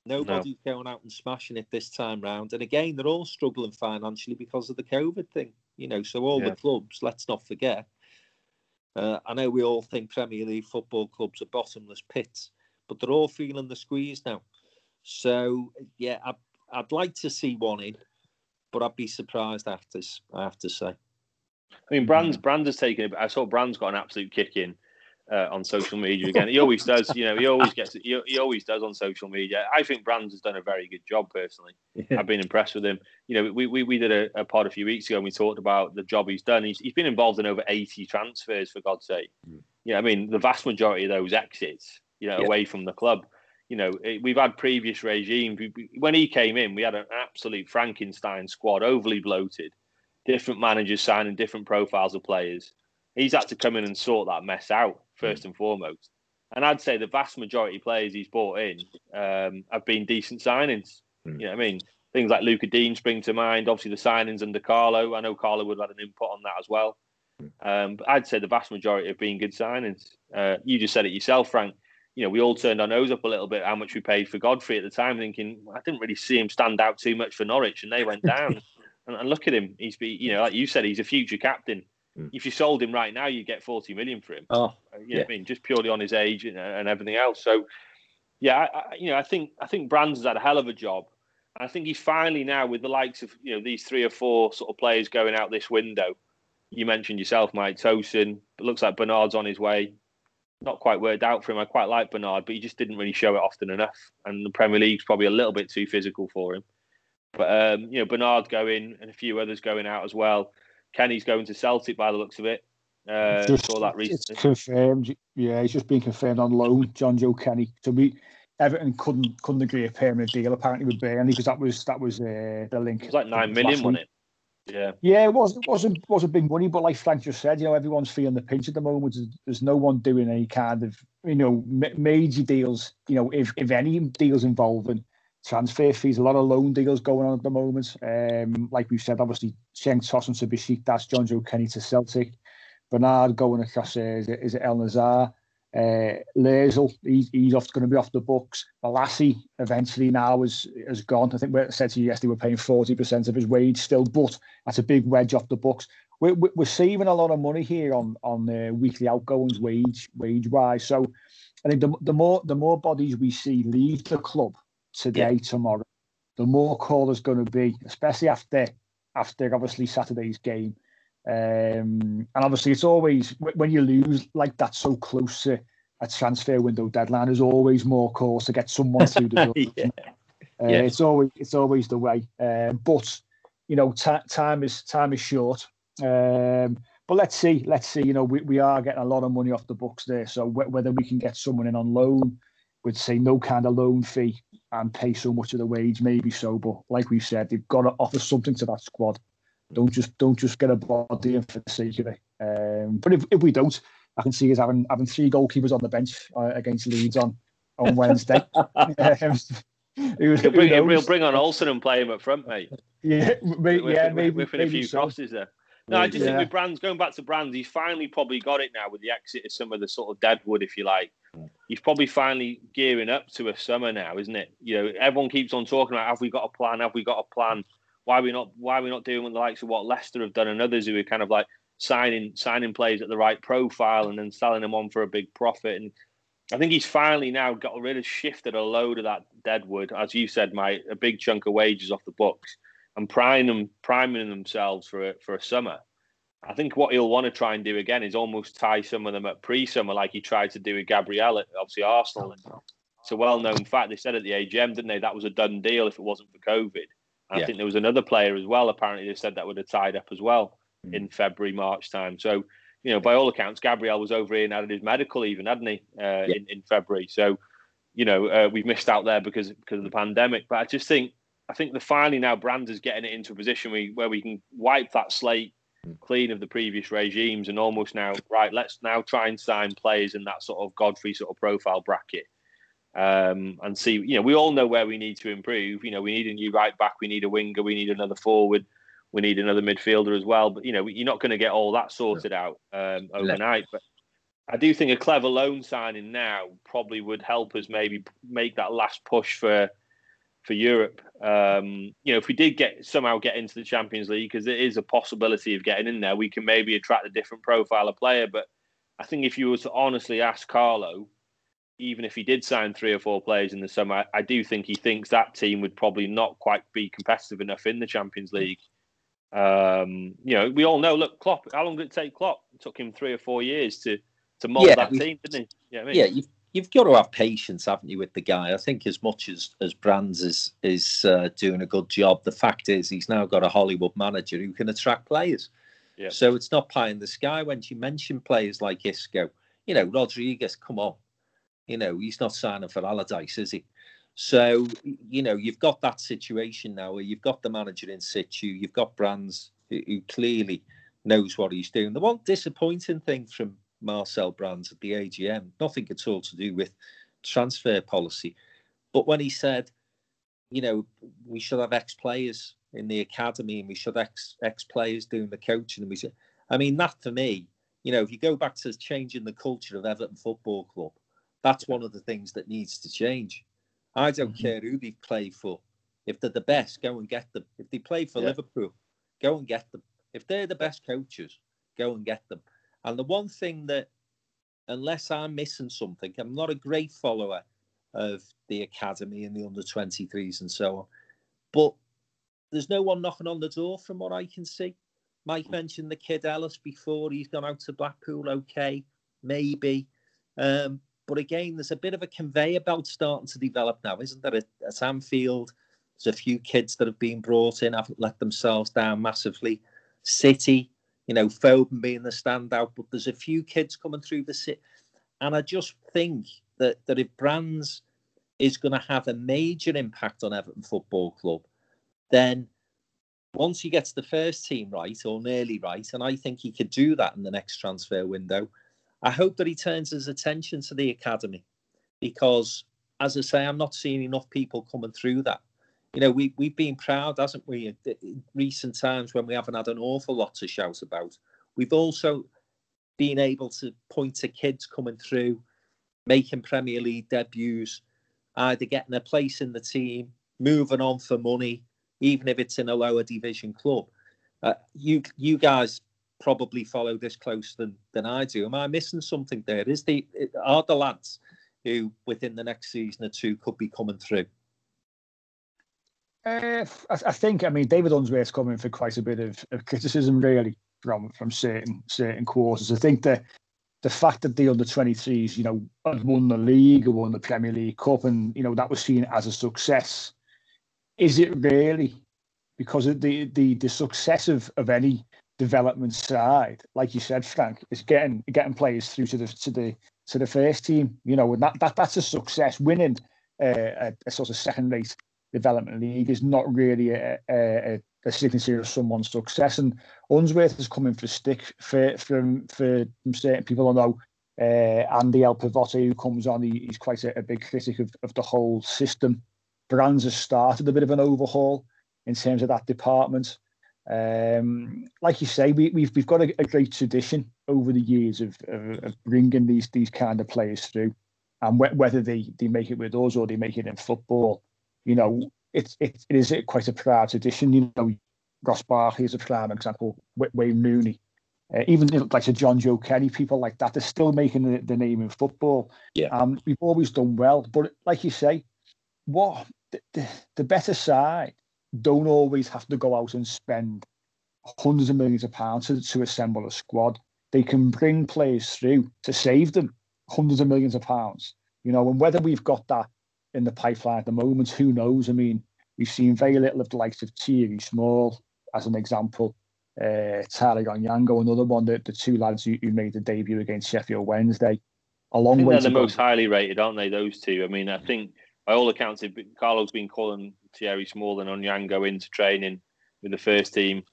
Nobody's no. going out and smashing it this time round. And again, they're all struggling financially because of the COVID thing. You know, so all yeah. the clubs, let's not forget. Uh, I know we all think Premier League football clubs are bottomless pits, but they're all feeling the squeeze now. So yeah, I, I'd like to see one in, but I'd be surprised after. I have to say. I mean, Brands Brands has taken it. I saw Brands got an absolute kick in uh, on social media again. He always does. You know, he always gets. He, he always does on social media. I think Brands has done a very good job personally. Yeah. I've been impressed with him. You know, we we, we did a, a pod a few weeks ago and we talked about the job he's done. He's, he's been involved in over eighty transfers for God's sake. Mm. Yeah, I mean the vast majority of those exits, you know, yeah. away from the club. You know, we've had previous regimes. When he came in, we had an absolute Frankenstein squad, overly bloated, different managers signing different profiles of players. He's had to come in and sort that mess out first mm. and foremost. And I'd say the vast majority of players he's brought in um, have been decent signings. Mm. You know what I mean? Things like Luca Digne spring to mind. Obviously, the signings under Carlo. I know Carlo would have had an input on that as well. Mm. Um, but I'd say the vast majority have been good signings. Uh, you just said it yourself, Frank. You know, we all turned our nose up a little bit how much we paid for Godfrey at the time, thinking I didn't really see him stand out too much for Norwich, and they went down. and, and, look at him; he's be, you know, like you said, he's a future captain. Mm. If you sold him right now, you get 40 million for him. Oh, uh, you know yeah. I mean? Just purely on his age and, and everything else. So, yeah, I, I, you know, I think I think Brands has had a hell of a job. I think he's finally now with the likes of you know these three or four sort of players going out this window. You mentioned yourself, Mike Tosun. It looks like Bernard's on his way. Not quite worked out for him. I quite like Bernard, but he just didn't really show it often enough. And the Premier League's probably a little bit too physical for him. But um, you know, Bernard going and a few others going out as well. Kenny's going to Celtic by the looks of it. Uh, just, saw that recently. It's confirmed. Yeah, he's just been confirmed on loan, Jonjoe Kenny. So we Everton couldn't couldn't agree a permanent deal apparently with Burnley because that was that was uh, the link. It was like nine million, wasn't it? Yeah. Yeah, it was. It wasn't wasn't big money, but like Frank just said, you know, everyone's feeling the pinch at the moment. There's no one doing any kind of you know major deals. You know, if if any deals involving transfer fees, a lot of loan deals going on at the moment. Um, like we've said, obviously, Cenk Tosun to Besiktas, Jonjoe Kenny to Celtic, Bernard going across uh, is it El Nazar, uh, Lazel, he's, he's off going to be off the books. Bolasie eventually now is has gone. I think we said to you yesterday we're paying forty percent of his wage still, but that's a big wedge off the books. We're, we're saving a lot of money here on on uh, weekly outgoings wage wage wise. So I think the, the more the more bodies we see leave the club today yeah. tomorrow, the more call there's going to be, especially after after obviously Saturday's game. Um, and obviously, it's always when you lose like that so close to a transfer window deadline, there's always more calls to get someone through the door. yeah. Uh, yeah. It's always it's always the way. Um, but you know, t- time is time is short. Um, but let's see, let's see. You know, we, we are getting a lot of money off the books there. So w- whether we can get someone in on loan would say no kind of loan fee and pay so much of the wage, maybe so. But like we said, they've got to offer something to that squad. Don't just don't just get a body in for the sake of it. Um, but if, if we don't, I can see us having having three goalkeepers on the bench uh, against Leeds on on Wednesday. Um, he'll, bring, he'll bring on Olsen and play him up front, mate. Yeah, with, yeah, maybe with, with a few so. crosses there. No, I just yeah. think with Brands, going back to Brands, he's finally probably got it now with the exit of some of the sort of deadwood, if you like. He's probably finally gearing up to a summer now, isn't it? You know, everyone keeps on talking about have we got a plan? Have we got a plan? Why are we not? Why are we not doing with the likes of what Leicester have done and others who are kind of like signing signing players at the right profile and then selling them on for a big profit? And I think he's finally now got rid of shifted a load of that deadwood, as you said, my a big chunk of wages off the books and priming them priming themselves for a, for a summer. I think what he'll want to try and do again is almost tie some of them at pre-summer, like he tried to do with Gabriel at obviously Arsenal. It's a well-known fact. They said at the AGM, didn't they? That was a done deal if it wasn't for COVID. And yeah. I think there was another player as well. Apparently, they said that would have tied up as well mm. in February, March time. So, you know, by all accounts, Gabriel was over here and had his medical, even hadn't he, uh, yeah. in in February. So, you know, uh, we've missed out there because because of the pandemic. But I just think I think the finally now Brands is getting it into a position where, where we can wipe that slate mm. clean of the previous regimes and almost now right. Let's now try and sign players in that sort of Godfrey sort of profile bracket um, and see. You know, we all know where we need to improve. You know, we need a new right back, we need a winger, we need another forward, we need another midfielder as well. But you know, you're not going to get all that sorted out um, overnight. But I do think a clever loan signing now probably would help us maybe make that last push for for Europe. Um, you know, if we did get somehow get into the Champions League, because there is a possibility of getting in there, we can maybe attract a different profile of player. But I think if you were to honestly ask Carlo, even if he did sign three or four players in the summer, I do think he thinks that team would probably not quite be competitive enough in the Champions League. Um, you know, we all know. Look, Klopp. How long did it take Klopp? It took him three or four years to to mold yeah, that team, didn't he? I mean? Yeah, you've you've got to have patience, haven't you, with the guy? I think as much as as Brands is is uh, doing a good job, the fact is he's now got a Hollywood manager who can attract players. Yeah. So it's not pie in the sky when you mention players like Isco. You know, Rodriguez, come on, you know, he's not signing for Allardyce, is he? So, you know, you've got that situation now where you've got the manager in situ, you've got Brands who, clearly knows what he's doing. The one disappointing thing from Marcel Brands at the AGM, nothing at all to do with transfer policy, but when he said, you know, we should have ex players in the academy and we should ex ex players doing the coaching, and we should, I mean, that for me, you know, if you go back to changing the culture of Everton Football Club, that's one of the things that needs to change. I don't mm-hmm. care who they play for. If they're the best, go and get them. If they play for yeah. Liverpool, go and get them. If they're the best coaches, go and get them. And the one thing that, unless I'm missing something, I'm not a great follower of the academy and the under 23s and so on. But there's no one knocking on the door from what I can see. Mike mentioned the kid Ellis before. He's gone out to Blackpool. Okay, maybe Um, but again, there's a bit of a conveyor belt starting to develop now, isn't there? At, Anfield, there's a few kids that have been brought in, haven't let themselves down massively. City, you know, Foden being the standout, but there's a few kids coming through the city. And I just think that, that if Brands is going to have a major impact on Everton Football Club, then once he gets the first team right or nearly right, and I think he could do that in the next transfer window, I hope that he turns his attention to the academy because, as I say, I'm not seeing enough people coming through that. You know, we, we've been proud, hasn't we, in recent times when we haven't had an awful lot to shout about. We've also been able to point to kids coming through, making Premier League debuts, either getting a place in the team, moving on for money, even if it's in a lower division club. Uh, you you guys probably follow this closer than, than I do. Am I missing something there? Is the are the lads who within the next season or two could be coming through? Uh, I, I, think I mean David Unsworth's coming for quite a bit of, of criticism really from from certain certain quarters. I think that the fact that the under 23s, you know, had won the league or won the Premier League Cup and, you know, that was seen as a success. Is it really? Because of the the the success of, of any development side, like you said, Frank, is getting getting players through to the to the to the first team. You know, and that, that that's a success. Winning uh, a, a, sort of second rate development league is not really a, a, a signature of someone's success. And Unsworth is coming for a stick for from for certain people. I know uh, Andy El Pavote, who comes on, he, he's quite a, a, big critic of, of the whole system. Brands has started a bit of an overhaul in terms of that department. Um, like you say, we, we've we've got a, a great tradition over the years of, of, of, bringing these these kind of players through, and wh- whether they they make it with us or they make it in football, you know, it's it, it is quite a proud tradition. You know, Ross Barkley is a prime example. Wayne Rooney, uh, even like a Jonjoe Kenny, people like that, they're still making the, the name in football. Yeah, um, we've always done well, but like you say, what the, the, the better side don't always have to go out and spend hundreds of millions of pounds to, to assemble a squad. They can bring players through to save them hundreds of millions of pounds. You know, and whether we've got that in the pipeline at the moment, who knows? I mean, we've seen very little of the likes of Thierry Small, as an example. Uh, Tariq Onyango, another one, the, the two lads who, who made the debut against Sheffield Wednesday. A long way. They're the most highly rated, aren't they? Those two. I mean, I think by all accounts, Carlo's been calling Thierry Small and Onyango into training with the first team.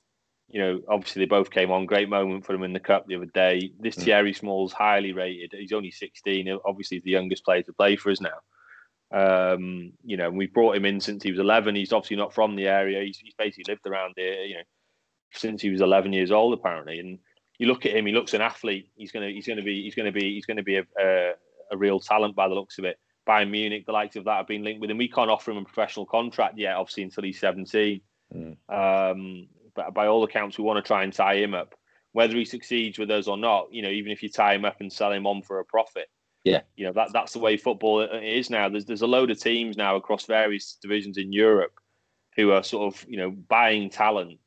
You know, obviously they both came on. Great moment for them in the cup the other day. This mm. Thierry Small's highly rated. He's only 16. Obviously, he's the youngest player to play for us now. Um, you know, we brought him in since he was 11. He's obviously not from the area. He's, he's basically lived around here. You know, since he was 11 years old, apparently. And you look at him; he looks an athlete. He's gonna, he's gonna be, he's gonna be, he's gonna be a, a, a real talent by the looks of it. Bayern Munich, the likes of that have been linked with him. We can't offer him a professional contract yet, obviously, until he's 17. Mm. Um, but by all accounts, we want to try and tie him up. Whether he succeeds with us or not, you know, even if you tie him up and sell him on for a profit, yeah, you know that that's the way football is now. There's there's a load of teams now across various divisions in Europe who are sort of you know buying talent,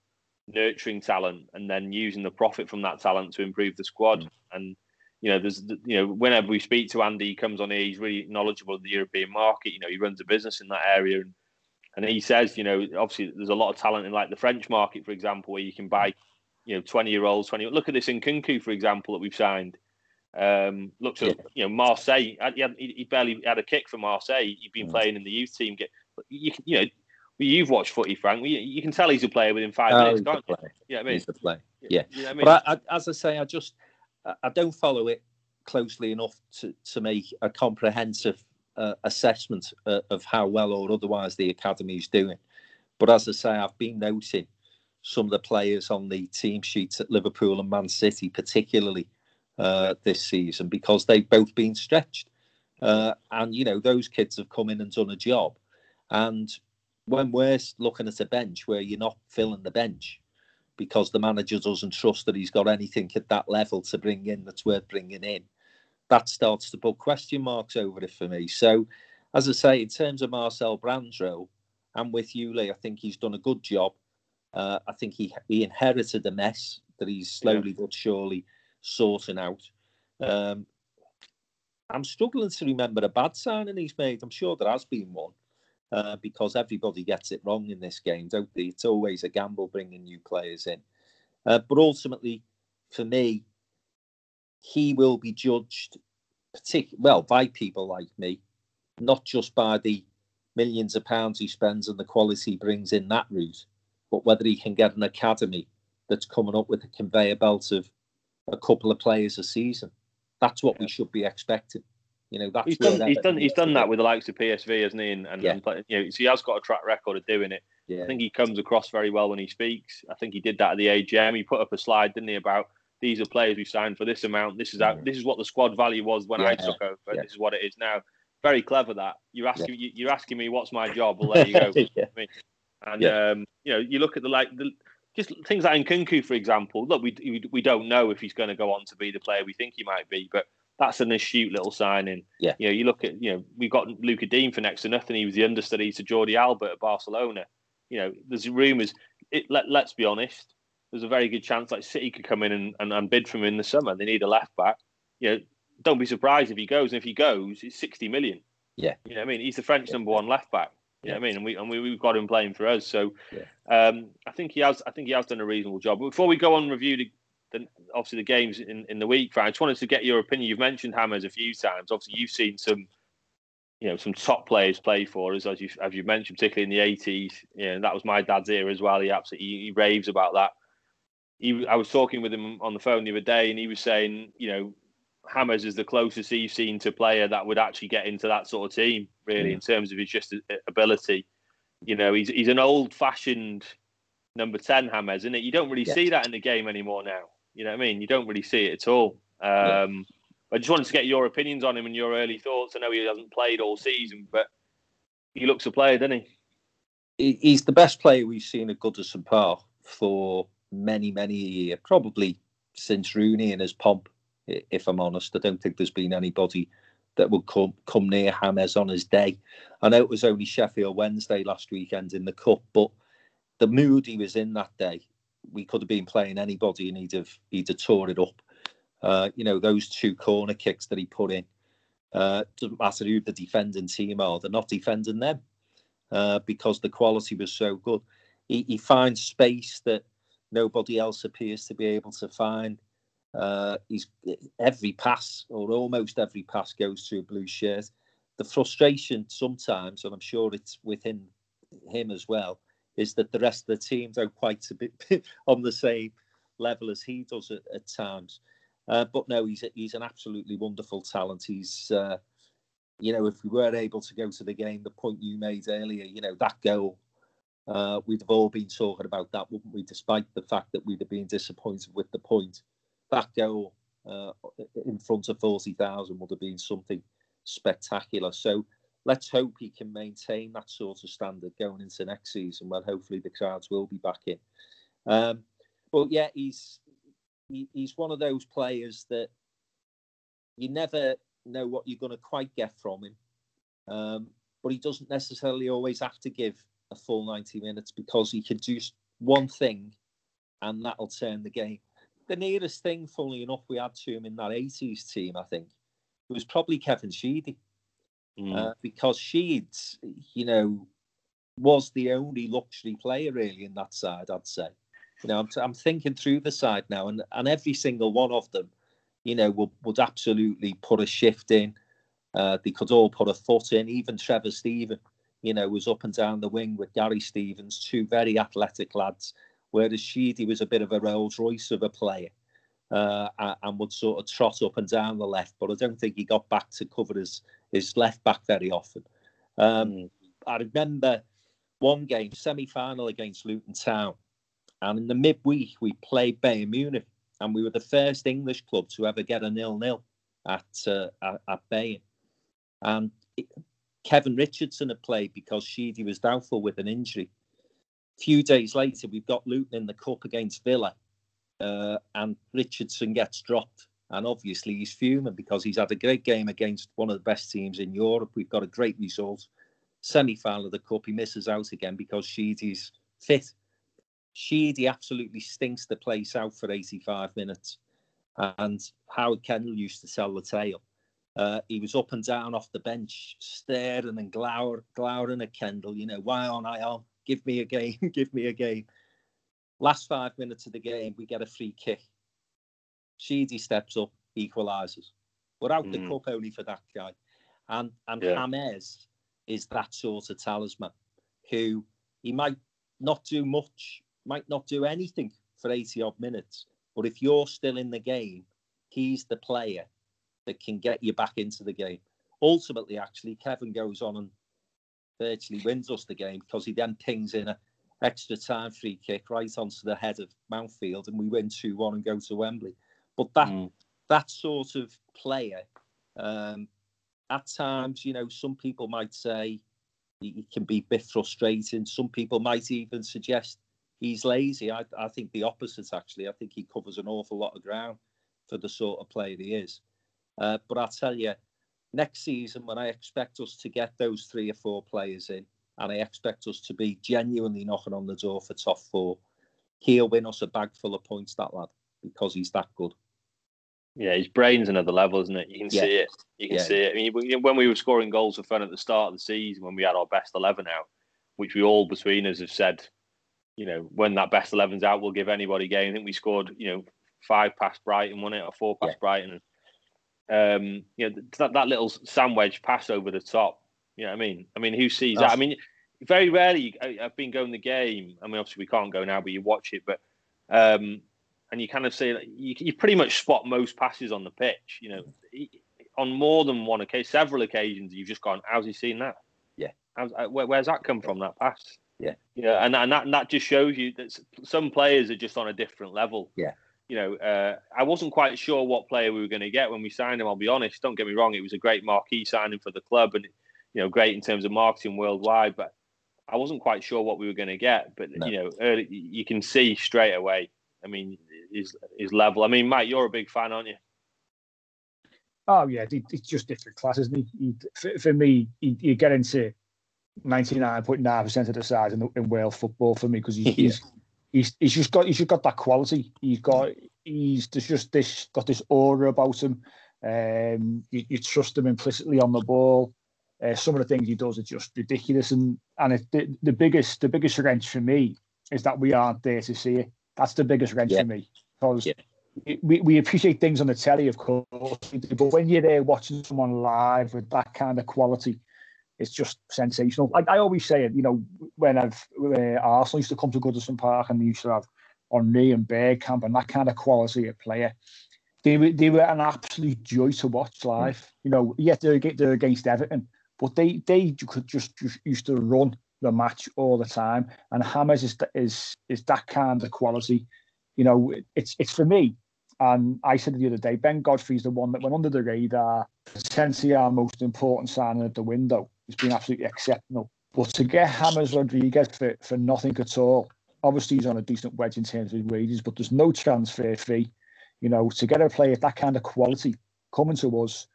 nurturing talent, and then using the profit from that talent to improve the squad. Mm. And you know, there's you know, whenever we speak to Andy, he comes on here. He's really knowledgeable of the European market. You know, he runs a business in that area, and and he says, you know, obviously there's a lot of talent in like the French market, for example, where you can buy, you know, 20 year olds, 20. Look at this Nkounkou, for example, that we've signed. Um, looks at yeah. you know Marseille. He, had, he, barely had a kick for Marseille. He'd been mm. playing in the youth team. Get you can you know you've watched footy, Frank. You, you can tell he's a player within five oh, minutes, can't you? Yeah, I mean, he's a play. Yeah, you know I mean? but I, I, as I say, I just I don't follow it closely enough to, to make a comprehensive uh, assessment uh, of how well or otherwise the academy is doing. But as I say, I've been noting some of the players on the team sheets at Liverpool and Man City, particularly uh, this season, because they've both been stretched. Uh, and, you know, those kids have come in and done a job. And when we're looking at a bench where you're not filling the bench, because the manager doesn't trust that he's got anything at that level to bring in that's worth bringing in. That starts to put question marks over it for me. So, as I say, in terms of Marcel Brandro, I'm with you, Lee. I think he's done a good job. Uh, I think he he inherited a mess that he's slowly yeah. but surely sorting out. Um, I'm struggling to remember a bad signing he's made. I'm sure there has been one. Uh, because everybody gets it wrong in this game, don't they? It's always a gamble bringing new players in. Uh, but ultimately, for me, he will be judged, partic- well, by people like me, not just by the millions of pounds he spends and the quality he brings in that route, but whether he can get an academy that's coming up with a conveyor belt of a couple of players a season. That's what yeah. we should be expecting. You know, that's he's done. He's done. He's done that with the likes of PSV, hasn't he? And, and, yeah. and you know, so he has got a track record of doing it. Yeah. I think he comes across very well when he speaks. I think he did that at the AGM. He put up a slide, didn't he, about these are players we signed for this amount. This is yeah. this is what the squad value was when yeah. I took over. Yeah. This is what it is now. Very clever that you're asking you, are asking me what's my job. Well, there you go. and um, you know, you look at the like the just things like Nkounkou, for example. Look, we we don't know if he's going to go on to be the player we think he might be, but that's an astute little signing. Yeah. You know, you look at, you know, we've got Lucas Digne for next to nothing. He was the understudy to Jordi Alba at Barcelona. You know, there's rumours. It, let, let's be honest. There's a very good chance like City could come in and, and, and bid for him in the summer. They need a left back. You know, don't be surprised if he goes. And if he goes, it's 60 million. Yeah. You know what I mean? He's the French number one left back. You know what I mean? And we and we, we've got him playing for us. So yeah. um, I think he has I think he has done a reasonable job. But before we go on review the, the, obviously the games in, in the week. right? I just wanted to get your opinion. You've mentioned Hames a few times. Obviously, you've seen some, you know, some top players play for us, as you as you mentioned, particularly in the eighties. Yeah, that was my dad's era as well. He absolutely he, he raves about that. He, I was talking with him on the phone the other day, and he was saying, you know, Hames is the closest he's seen to player that would actually get into that sort of team, really, mm. in terms of his just ability. You know, he's he's an old fashioned number ten Hames, isn't it? You don't really see that in the game anymore now. You know what I mean? You don't really see it at all. Um, yeah. I just wanted to get your opinions on him and your early thoughts. I know he hasn't played all season, but he looks a player, doesn't he? He's the best player we've seen at Goodison Park for many, many years, probably since Rooney and his pomp. If I'm honest, I don't think there's been anybody that would come come near James on his day. I know it was only Sheffield Wednesday last weekend in the cup, but the mood he was in that day we could have been playing anybody and he'd have he'd have tore it up. Uh, you know, those two corner kicks that he put in. Uh, doesn't matter who the defending team are, they're not defending them uh, because the quality was so good. He, he, finds space that nobody else appears to be able to find. Uh, he's every pass or almost every pass goes to a blue shirt. The frustration sometimes, and I'm sure it's within him as well, is that the rest of the team don't quite a bit on the same level as he does at, at times. Uh, but no, he's a, he's an absolutely wonderful talent. He's, uh, you know, if we were able to go to the game, the point you made earlier, you know, that goal, uh, we'd have all been talking about that, wouldn't we? Despite the fact that we'd have been disappointed with the point, that goal uh, in front of forty thousand would have been something spectacular. So let's hope he can maintain that sort of standard going into next season. when hopefully the crowds will be back in. Um, but yeah, he's he, he's one of those players that you never know what you're going to quite get from him. Um, but he doesn't necessarily always have to give a full 90 minutes because he can do one thing and that'll turn the game. The nearest thing, funnily enough, we had to him in that 80s team, I think, was probably Kevin Sheedy mm. uh, because Sheeds, you know, was the only luxury player really in that side. I'd say. You know, I'm, I'm thinking through the side now, and, and every single one of them, you know, would, would absolutely put a shift in. Uh, they could all put a foot in. Even Trevor Steven, you know, was up and down the wing with Gary Stevens, two very athletic lads. Whereas Sheedy was a bit of a Rolls Royce of a player uh, and would sort of trot up and down the left. But I don't think he got back to cover his, his left back very often. Um, mm. I remember one game, semi final against Luton Town, and in the midweek we played Bayern Munich, and we were the first English club to ever get a nil nil at, uh, at, at Bayern. And it, Kevin Richardson had played because Sheedy was doubtful with an injury. A few days later, we've got Luton in the cup against Villa, uh, and Richardson gets dropped. And obviously, he's fuming because he's had a great game against one of the best teams in Europe. We've got a great result. Semi final of the Cup, he misses out again because Sheedy's fit. Sheedy absolutely stinks the place out for 85 minutes. And Howard Kendall used to tell the tale Uh, he was up and down off the bench, staring and glower, glowering at Kendall. You know, why aren't I on? Give me a game, give me a game. Last five minutes of the game, we get a free kick. Sheedy steps up, equalises. We're out mm. the cup only for that guy. And and yeah. James is that sort of talisman who he might not do much, might not do anything for 80 odd minutes. But if you're still in the game, he's the player that can get you back into the game. Ultimately, actually, Kevin goes on and virtually wins us the game because he then pings in a extra time free kick right onto the head of Mountfield and we win 2 1 and go to Wembley. But that mm. that sort of player, um, at times, you know, some people might say he, can be a bit frustrating. Some people might even suggest he's lazy. I, I think the opposite, actually. I think he covers an awful lot of ground for the sort of player he is. Uh, but I'll tell you, next season, when I expect us to get those three or four players in, and I expect us to be genuinely knocking on the door for top four, he'll win us a bag full of points, that lad, because he's that good. Yeah, his brain's another level, isn't it? You can yeah. see it. You can yeah. see it. I mean, when we were scoring goals for fun at the start of the season, when we had our best eleven out, which we all between us have said, you know, when that best 11's out, we'll give anybody game. I think we scored, you know, five past Brighton, won it, or four past yeah. Brighton. Um, you know, that, that little sandwich pass over the top. You know what I mean? I mean, who sees That's... that? I mean, very rarely. I've been going the game. I mean, obviously we can't go now, but you watch it. But um, and you kind of say you, you pretty much spot most passes on the pitch. You know, on more than one occasion, several occasions, you've just gone, "How's he seen that?" Yeah. Uh, where, where's that come from? That pass? Yeah. Yeah, and and that and that just shows you that some players are just on a different level. Yeah. You know, uh, I wasn't quite sure what player we were going to get when we signed him. I'll be honest. Don't get me wrong; it was a great marquee signing for the club, and you know, great in terms of marketing worldwide. But I wasn't quite sure what we were going to get. But no. you know, early, you can see straight away. I mean, his his level. I mean, Mike, you're a big fan, aren't you? Oh yeah, it's just different classes. He, he, for, for, me, he, you get into ninety nine point nine percent of the sides in, in Wales football for me because he's, yeah. he's he's he's just got he's just got that quality. He's got he's there's just this got this aura about him. Um, you, you trust him implicitly on the ball. Uh, some of the things he does are just ridiculous, and and it, the, the biggest the biggest wrench for me is that we aren't there to see it. That's the biggest wrench yeah. for me because yeah. we, we appreciate things on the telly, of course, but when you're there watching someone live with that kind of quality, it's just sensational. Like I always say it, you know, when I've uh, Arsenal used to come to Goodison Park and they used to have Henry and Bergkamp and that kind of quality of player. They were they were an absolute joy to watch live. Mm. You know, yet they're, they're against Everton, but they they could just, just used to run the match all the time. And Hames is is is that kind of quality you know, it's it's for me. And I said the other day, Ben Godfrey's the one that went under the radar. Essentially, our most important signing at the window. It's been absolutely exceptional. But to get James Rodriguez for, for nothing at all, obviously he's on a decent wedge in terms of his wages, but there's no transfer fee. You know, to get a player of that kind of quality coming to us,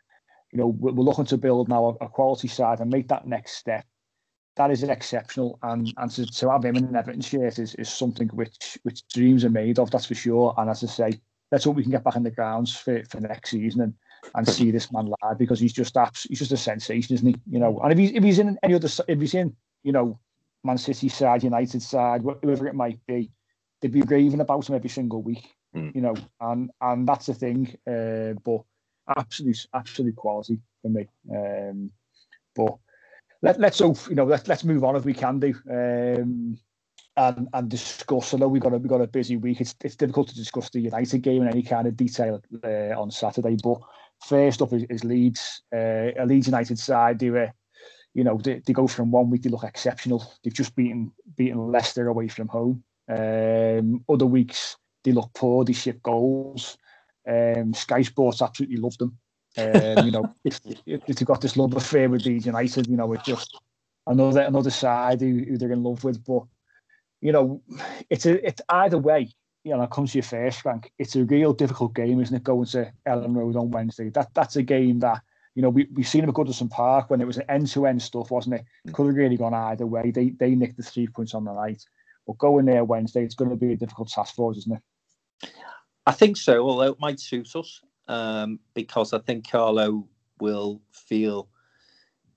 you know, we're looking to build now a, quality side and make that next step that is exceptional. And and to, to have him in an Everton shirt is, is something which which dreams are made of, that's for sure. And as I say, let's hope we can get back in the grounds for, for next season and, and see this man live because he's just abs- he's just a sensation, isn't he? You know, and if he's if he's in any other if he's in, you know, Man City side, United side, whoever it might be, they'd be raving about him every single week. Mm. You know, and and that's the thing. Uh, but absolute absolute quality for me. Um, but let, let's hope you know let, let's move on if we can do um, and and discuss. I know we've got a we've got a busy week. It's it's difficult to discuss the United game in any kind of detail uh, on Saturday. But first up is, is Leeds. Uh, a Leeds United side. They were, you know, they, they go from one week they look exceptional. They've just beaten beaten Leicester away from home. Um, other weeks they look poor. They ship goals. Um, Sky Sports absolutely love them. Um, you know, if, if you've got this love affair with these United, you know, it's just another another side who, who they're in love with. But you know, it's a it's either way. You know, it comes to your first rank. It's a real difficult game, isn't it? Going to Elland Road on Wednesday. That that's a game that you know we we've seen them at Goodison Park when it was an end to end stuff, wasn't it? Mm. Could have really gone either way. They they nicked the three points on the night. But going there Wednesday, it's going to be a difficult task for us, isn't it? I think so. Although it might suit us um, because I think Carlo will feel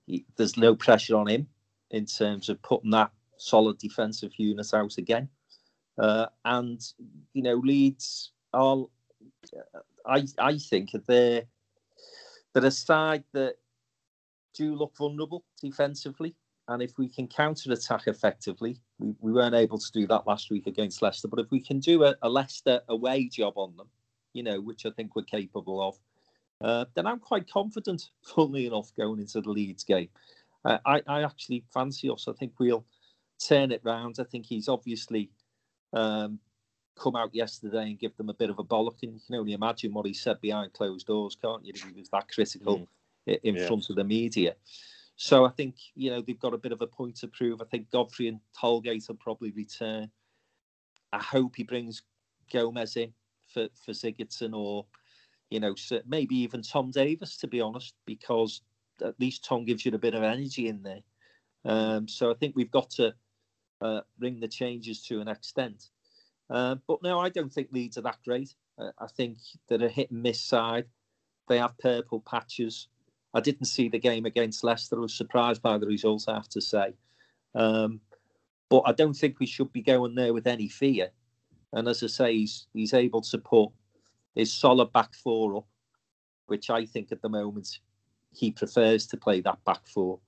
he, there's no pressure on him in terms of putting that solid defensive unit out again. Uh, and you know, Leeds are, I I think they're they're a side that do look vulnerable defensively. And if we can counter attack effectively, we, we weren't able to do that last week against Leicester. But if we can do a, a Leicester away job on them, you know, which I think we're capable of, uh, then I'm quite confident, funnily enough, going into the Leeds game. Uh, I, I actually fancy us. I think we'll turn it round. I think he's obviously um, come out yesterday and give them a bit of a bollock. And you can only imagine what he said behind closed doors, can't you? He was that critical mm. in yeah. front of the media. So I think you know they've got a bit of a point to prove. I think Godfrey and Holgate will probably return. I hope he brings Gomes in for for Sigurdsson or you know maybe even Tom Davies to be honest, because at least Tom gives you a bit of energy in there. Um, so I think we've got to uh, bring the changes to an extent. Uh, but no, I don't think Leeds are that great. Uh, I think they're a hit and miss side. They have purple patches. I didn't see the game against Leicester. I was surprised by the results, I have to say. Um, but I don't think we should be going there with any fear. And as I say, he's, he's able to put his solid back four up, which I think at the moment he prefers to play that back four.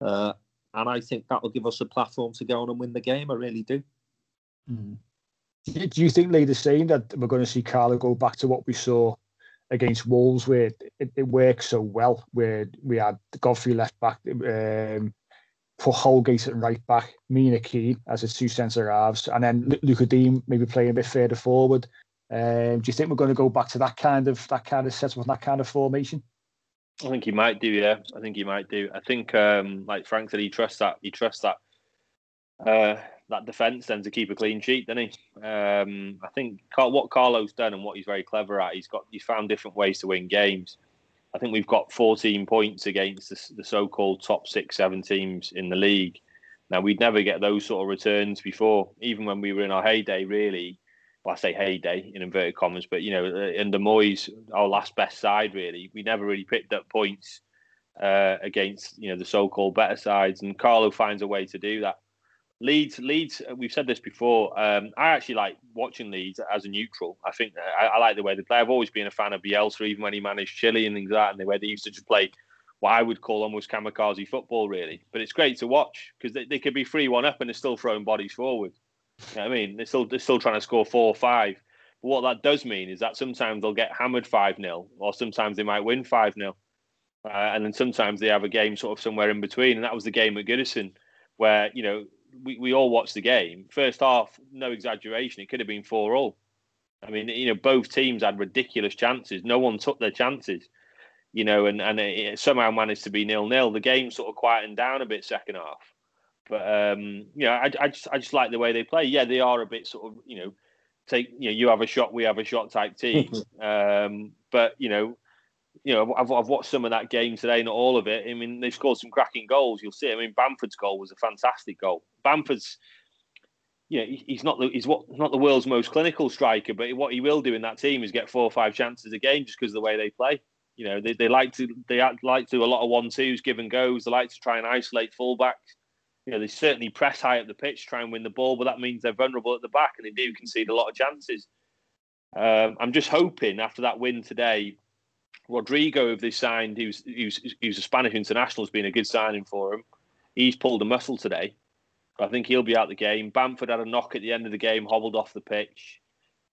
Uh, and I think that will give us a platform to go on and win the game. I really do. Mm. Do you think, Lee, the that we're going to see Carlo go back to what we saw against Wolves, where it, it worked so well, where we had Godfrey left back, um, put Holgate at right back, Mina Keane as his two centre halves, and then Lucas Digne maybe playing a bit further forward. Um, do you think we're going to go back to that kind of that kind of setup, and that kind of formation? I think he might do. Yeah, I think he might do. I think, um, like Frank said, he trusts that. He trusts that. Uh, that defence then to keep a clean sheet, doesn't he? Um, I think what Carlo's done and what he's very clever at, he's got he's found different ways to win games. I think we've got 14 points against the, the so-called top six, seven teams in the league. Now we'd never get those sort of returns before, even when we were in our heyday. Really, well, I say heyday in inverted commas, but you know, uh, under Moyes, our last best side, really, we never really picked up points uh, against you know the so-called better sides, and Carlo finds a way to do that. Leeds, Leeds. Uh, we've said this before. Um, I actually like watching Leeds as a neutral. I think I, I, like the way they play. I've always been a fan of Bielsa, even when he managed Chile and things like that, and the way they used to just play what I would call almost kamikaze football, really. But it's great to watch because they, they could be three one up and they're still throwing bodies forward. You know I mean, they're still they're still trying to score four or five. But what that does mean is that sometimes they'll get hammered five 0 or sometimes they might win five 0 uh, and then sometimes they have a game sort of somewhere in between. And that was the game at Goodison, where you know we, we all watched the game. First half, no exaggeration, it could have been four all. I mean, you know, both teams had ridiculous chances. No one took their chances, you know, and and it somehow managed to be nil nil. The game sort of quietened down a bit second half, but um, you know, I, I just I just like the way they play. Yeah, they are a bit sort of you know, take you know, you have a shot, we have a shot type team. um, but you know, you know, I've, I've watched some of that game today, not all of it. I mean, they've scored some cracking goals. You'll see. I mean, Bamford's goal was a fantastic goal. Bamford's, you know, he's not the he's what not the world's most clinical striker, but what he will do in that team is get four or five chances a game just because of the way they play. You know, they, they like to they like to do a lot of one twos, give and goes. They like to try and isolate fullbacks. You know, they certainly press high up the pitch, try and win the ball, but that means they're vulnerable at the back and they do concede a lot of chances. Um, I'm just hoping after that win today, Rodrigo, they signed, he was a Spanish international, has been a good signing for him. He's pulled a muscle today. I think he'll be out the game. Bamford had a knock at the end of the game, hobbled off the pitch.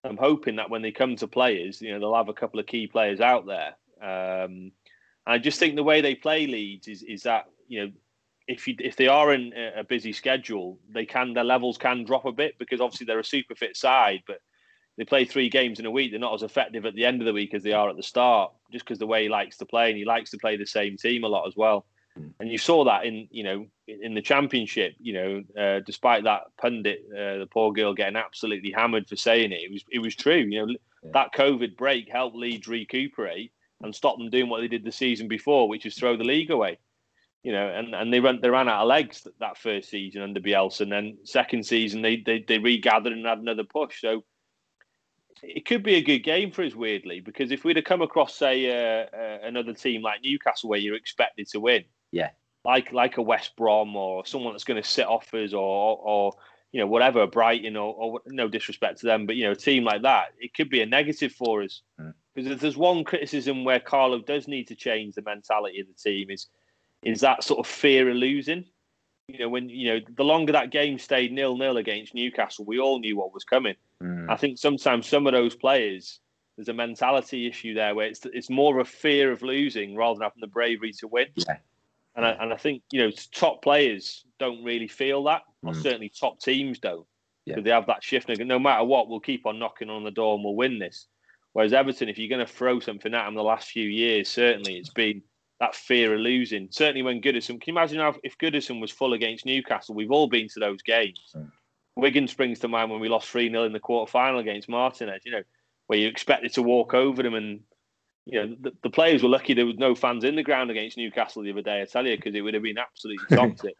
I'm hoping that when they come to players, you know, they'll have a couple of key players out there. Um, I just think the way they play Leeds is is that you know if you if they are in a busy schedule, they can their levels can drop a bit because obviously they're a super fit side, but they play three games in a week, they're not as effective at the end of the week as they are at the start, just because the way he likes to play and he likes to play the same team a lot as well. Mm. And you saw that in you know in the championship. You know, uh, despite that pundit, uh, the poor girl getting absolutely hammered for saying it, it was it was true. You know, yeah. that COVID break helped Leeds recuperate and stop them doing what they did the season before, which is throw the league away. You know, and, and they ran they ran out of legs that, that first season under Bielsa, and then second season they, they they regathered and had another push. So it could be a good game for us, weirdly, because if we'd have come across, say, uh, uh, another team like Newcastle where you're expected to win, yeah, like like a West Brom or someone that's going to sit off us, or or you know whatever, Brighton, or, or no disrespect to them, but you know a team like that, it could be a negative for us. Because mm. if there's one criticism where Carlo does need to change the mentality of the team is is that sort of fear of losing you know, when you know the longer that game stayed nil nil against Newcastle, we all knew what was coming. Mm. I think sometimes some of those players, there's a mentality issue there where it's it's more of a fear of losing rather than having the bravery to win. Yeah. And I, and I think you know top players don't really feel that, or mm. certainly top teams don't, because yeah. they have that shift. No matter what, we'll keep on knocking on the door and we'll win this. Whereas Everton, if you're going to throw something at them the last few years, certainly it's been that fear of losing. Certainly when Goodison, can you imagine how, if Goodison was full against Newcastle? We've all been to those games. Mm. Wigan springs to mind when we lost 3 0 in the quarter final against Martinez, you know, where you expected to walk over them. And, you know, the, the, players were lucky there was no fans in the ground against Newcastle the other day, I tell you, because it would have been absolutely toxic.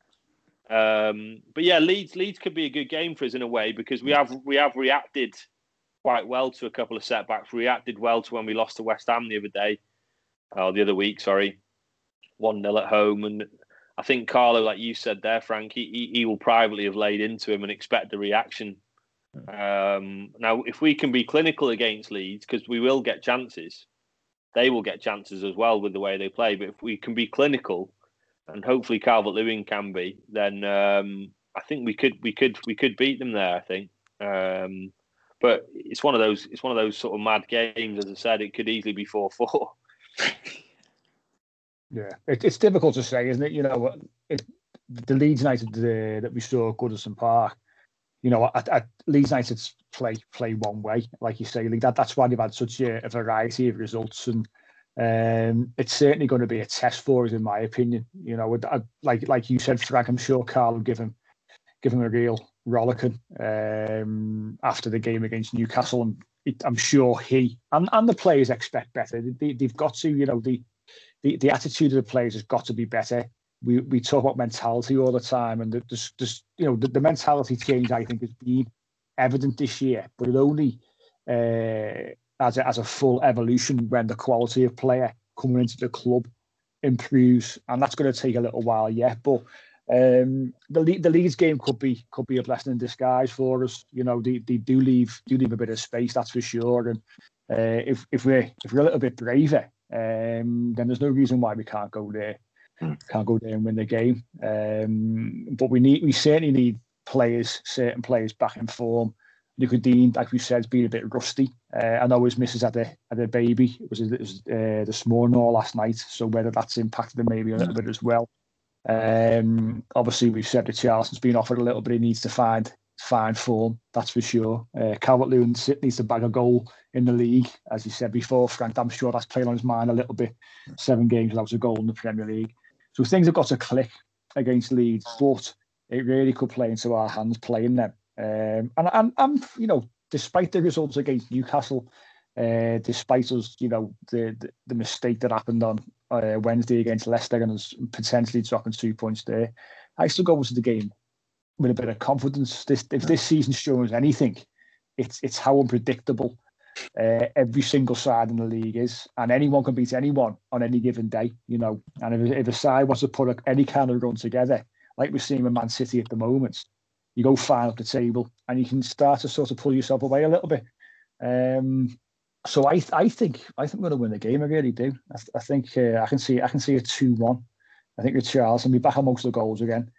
um, but yeah, Leeds Leeds could be a good game for us in a way because we have we have reacted quite well to a couple of setbacks, reacted well to when we lost to West Ham the other day, or the other week, sorry one 0 at home, and I think Carlo, like you said there, Frank, he, he will privately have laid into him and expect the reaction. Um, now, if we can be clinical against Leeds, because we will get chances, they will get chances as well with the way they play. But if we can be clinical, and hopefully Calvert Lewin can be, then um, I think we could we could we could beat them there. I think. Um, but it's one of those it's one of those sort of mad games. As I said, it could easily be four four. Yeah, it, it's difficult to say, isn't it? You know, it, the Leeds United uh, that we saw at Goodison Park, you know, at, at Leeds United play play one way, like you say, like that. That's why they've had such a, a variety of results, and um, it's certainly going to be a test for us, in my opinion. You know, I, like like you said, Frank, I'm sure Carl will give him give him a real rollicking um, after the game against Newcastle, and it, I'm sure he and, and the players expect better. They, they've got to, you know, the the, the attitude of the players has got to be better. We we talk about mentality all the time, and there's, there's you know the, the mentality change I think has been evident this year, but it only uh, as a, as a full evolution when the quality of player coming into the club improves, and that's going to take a little while yet. But um, the the Leeds game could be could be a blessing in disguise for us. You know, they, they do leave do leave a bit of space, that's for sure. And uh, if if we're if we're a little bit braver, um, then there's no reason why we can't go there. Mm. Can't go there and win the game. Um, but we need, we certainly need players, certain players back in form. Luca Digne, like we said, has been a bit rusty. Uh, I know his missus had a had a baby. It was, it was uh, this morning or last night. So whether that's impacted him maybe a little bit as well. Um, obviously, we've said that Richarlison's been offered a little bit. He needs to find fine form, that's for sure. Uh, Calvert Lewin needs to bag a goal in the league, as you said before, Frank. I'm sure that's playing on his mind a little bit. Seven games without a goal in the Premier League. So things have got to click against Leeds, but it really could play into our hands playing them. Um, and, and, and, you know, despite the results against Newcastle, uh, despite us, you know, the, the, the mistake that happened on uh, Wednesday against Leicester and us potentially dropping two points there, I still go into the game with a bit of confidence. This if this season shows anything, it's it's how unpredictable uh, every single side in the league is, and anyone can beat anyone on any given day. You know, and if, if a side wants to put a, any kind of run together, like we're seeing with Man City at the moment, you go far up the table, and you can start to sort of pull yourself away a little bit. Um, so I I think I think we're going to win the game. I really do. I, I think uh, I can see I can see a two one. I think Charles and be back amongst the goals again.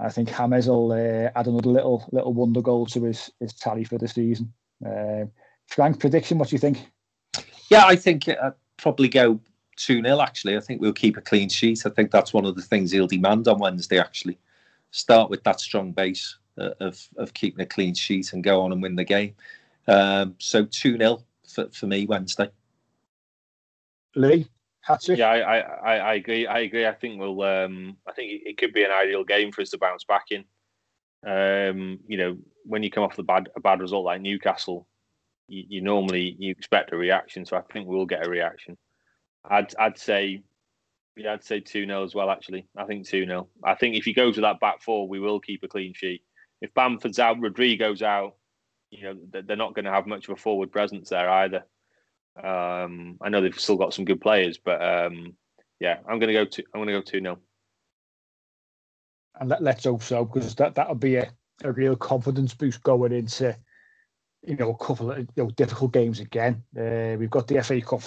I think James will uh, add another little little wonder goal to his his tally for the season. Uh, Frank, prediction? What do you think? Yeah, I think I'd probably go 2 0, actually. I think we'll keep a clean sheet. I think that's one of the things he'll demand on Wednesday, actually. Start with that strong base uh, of, of keeping a clean sheet and go on and win the game. Um, so 2 0 for, for me Wednesday. Lee? Yeah, I, I, I agree. I agree. I think we'll. Um, I think it, could be an ideal game for us to bounce back in. Um, you know, when you come off the bad a bad result like Newcastle, you, you normally you expect a reaction. So I think we'll get a reaction. I'd I'd say, yeah, I'd say two 0 as well. Actually, I think two 0 I think if he goes with that back four, we will keep a clean sheet. If Bamford's out, Rodrigo's out, you know they're not going to have much of a forward presence there either. Um, I know they've still got some good players, but um, yeah, I'm going to go to I'm to go two 0 And let, let's hope so because that that'll be a, a real confidence boost going into you know a couple of you know, difficult games again. Uh, we've got the FA Cup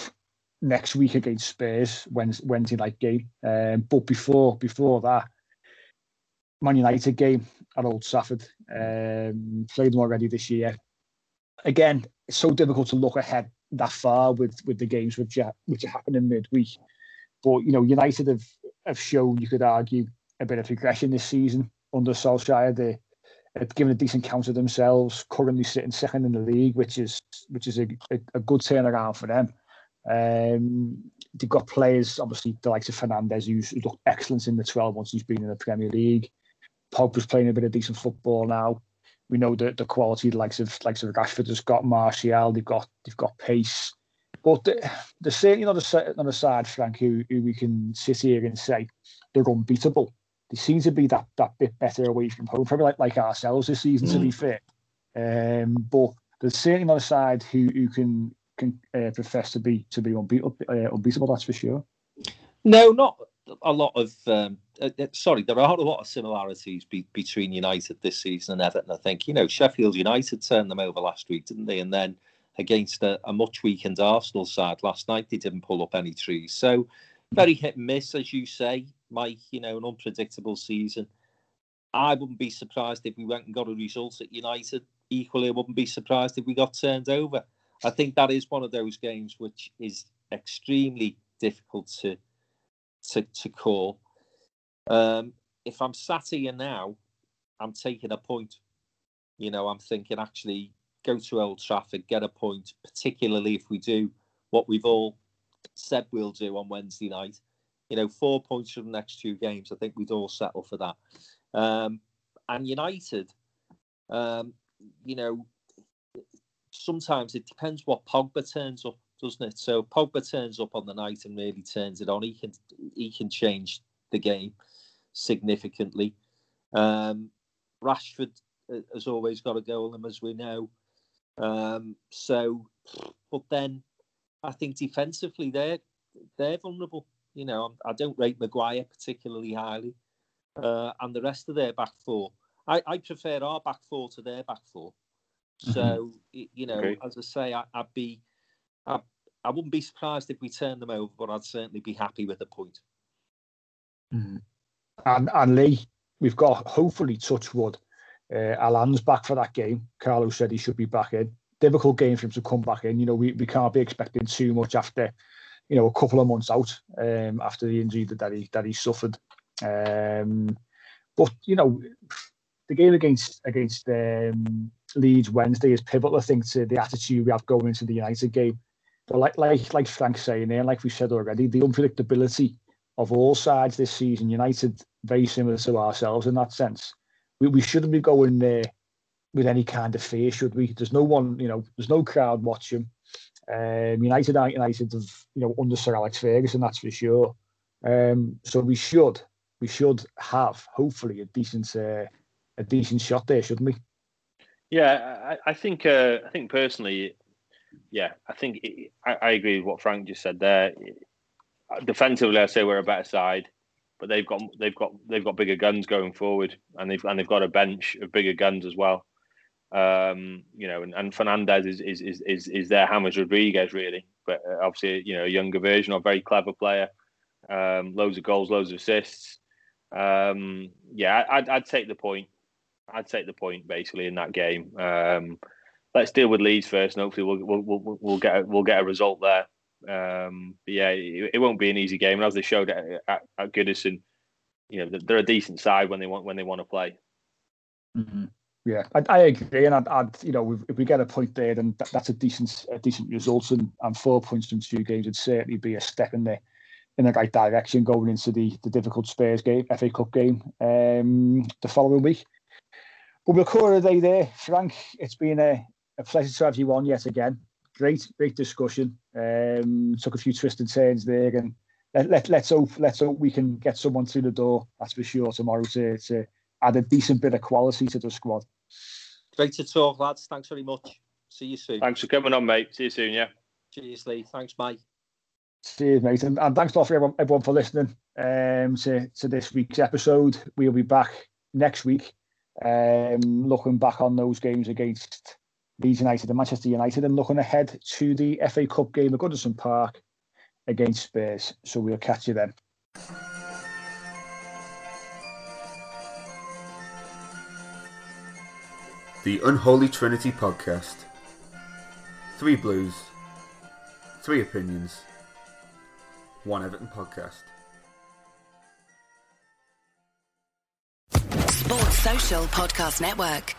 next week against Spurs Wednesday, Wednesday night game, um, but before before that, Man United game at Old Trafford. Um, played them already this year. Again, it's so difficult to look ahead that far with with the games which are which are happening midweek. But you know, United have have shown you could argue a bit of regression this season under Solskjaer. They have given a decent count of themselves, currently sitting second in the league, which is which is a, a, a good turnaround for them. Um, they've got players, obviously, the likes of Fernandes, who's looked excellent in the 12 months he's been in the Premier League. Pogba's playing a bit of decent football now. We know that the quality, the likes of likes of Rashford has got Martial, they've got they've got pace. But there's certainly not a, not a side, Frank, who, who we can sit here and say they're unbeatable. They seem to be that that bit better away from home, probably like, like ourselves this season, mm. to be mm. fair. Um, but there's certainly not a side who, who can can uh, profess to be to be unbeatable, uh, unbeatable. That's for sure. No, not a lot of. Um, Uh, uh, sorry, there are a lot of similarities be, between United this season and Everton. I think you know Sheffield United turned them over last week, didn't they? And then against a, a much weakened Arsenal side last night, they didn't pull up any trees. So very hit and miss, as you say, Mike. You know, an unpredictable season. I wouldn't be surprised if we went and got a result at United. Equally, I wouldn't be surprised if we got turned over. I think that is one of those games which is extremely difficult to to, to call. Um, if I'm sat here now, I'm taking a point. You know, I'm thinking actually go to Old Trafford, get a point, particularly if we do what we've all said we'll do on Wednesday night. You know, four points from the next two games. I think we'd all settle for that. Um, and United, um, you know, sometimes it depends what Pogba turns up, doesn't it? So Pogba turns up on the night and really turns it on. He can he can change the game significantly. Um, Rashford uh, has always got a goal in him, as we know. Um, so, but then I think defensively they're they're vulnerable. You know, I don't rate Maguire particularly highly, uh, and the rest of their back four. I, I prefer our back four to their back four. Mm-hmm. So you know, okay. as I say, I, would be, I, I wouldn't be surprised if we turned them over, but I'd certainly be happy with a point. Mm-hmm. And and Lee, we've got hopefully touch wood. Uh, Allan's back for that game. Carlo said he should be back in. Difficult game for him to come back in. You know, we, we can't be expecting too much after, you know, a couple of months out um, after the injury that he that he suffered. Um, but you know, the game against against um, Leeds Wednesday is pivotal, I think, to the attitude we have going into the United game. But like like like Frank's saying there, like we said already, the unpredictability of all sides this season, United very similar to ourselves in that sense. We, we shouldn't be going there with any kind of fear, should we? There's no one, you know, there's no crowd watching. Um, United aren't United of, you know, under Sir Alex Ferguson, that's for sure. Um, so we should, we should have hopefully a decent, uh, a decent shot there, shouldn't we? Yeah, I, I think, uh, I think personally, yeah, I think it, I, I, agree with what Frank just said there. Defensively, I say we're a better side, but they've got they've got they've got bigger guns going forward, and they've and they've got a bench of bigger guns as well. Um, you know, and, and Fernandes is, is is is is their James Rodriguez really, but uh, obviously you know a younger version, a very clever player, um, loads of goals, loads of assists. Um, yeah, I'd, I'd take the point. I'd take the point basically in that game. Um, let's deal with Leeds first, and hopefully we'll we'll we'll, we'll get a, we'll get a result there. Um, but yeah, it, it, won't be an easy game. And as they showed at, at, at Goodison, you know they're a decent side when they want when they want to play. Mm-hmm. Yeah, I, I, agree, and I'd, I'd, you know if we get a point there, then that, that's a decent a decent result, and, and four points from two games would certainly be a step in the in the right direction going into the the difficult Spurs game, FA Cup game, um, the following week. But we'll call it a day there, Frank. It's been a, a pleasure to have you on yet again. Great, great discussion. Um, took a few twists and turns there, and let, let, let's hope let's hope we can get someone through the door. That's for sure tomorrow to to add a decent bit of quality to the squad. Great to talk, lads. Thanks very much. See you soon. Thanks for coming on, mate. See you soon, yeah. Cheers, Lee. Thanks, mate. Cheers, mate. And, and thanks a lot for everyone, everyone for listening um, to, to this week's episode. We'll be back next week um, looking back on those games against Leeds United and Manchester United and looking ahead to the FA Cup game at Goodison Park against Spurs. So we'll catch you then. The Unholy Trinity Podcast. Three Blues, three opinions, one Everton podcast. Sports Social Podcast Network.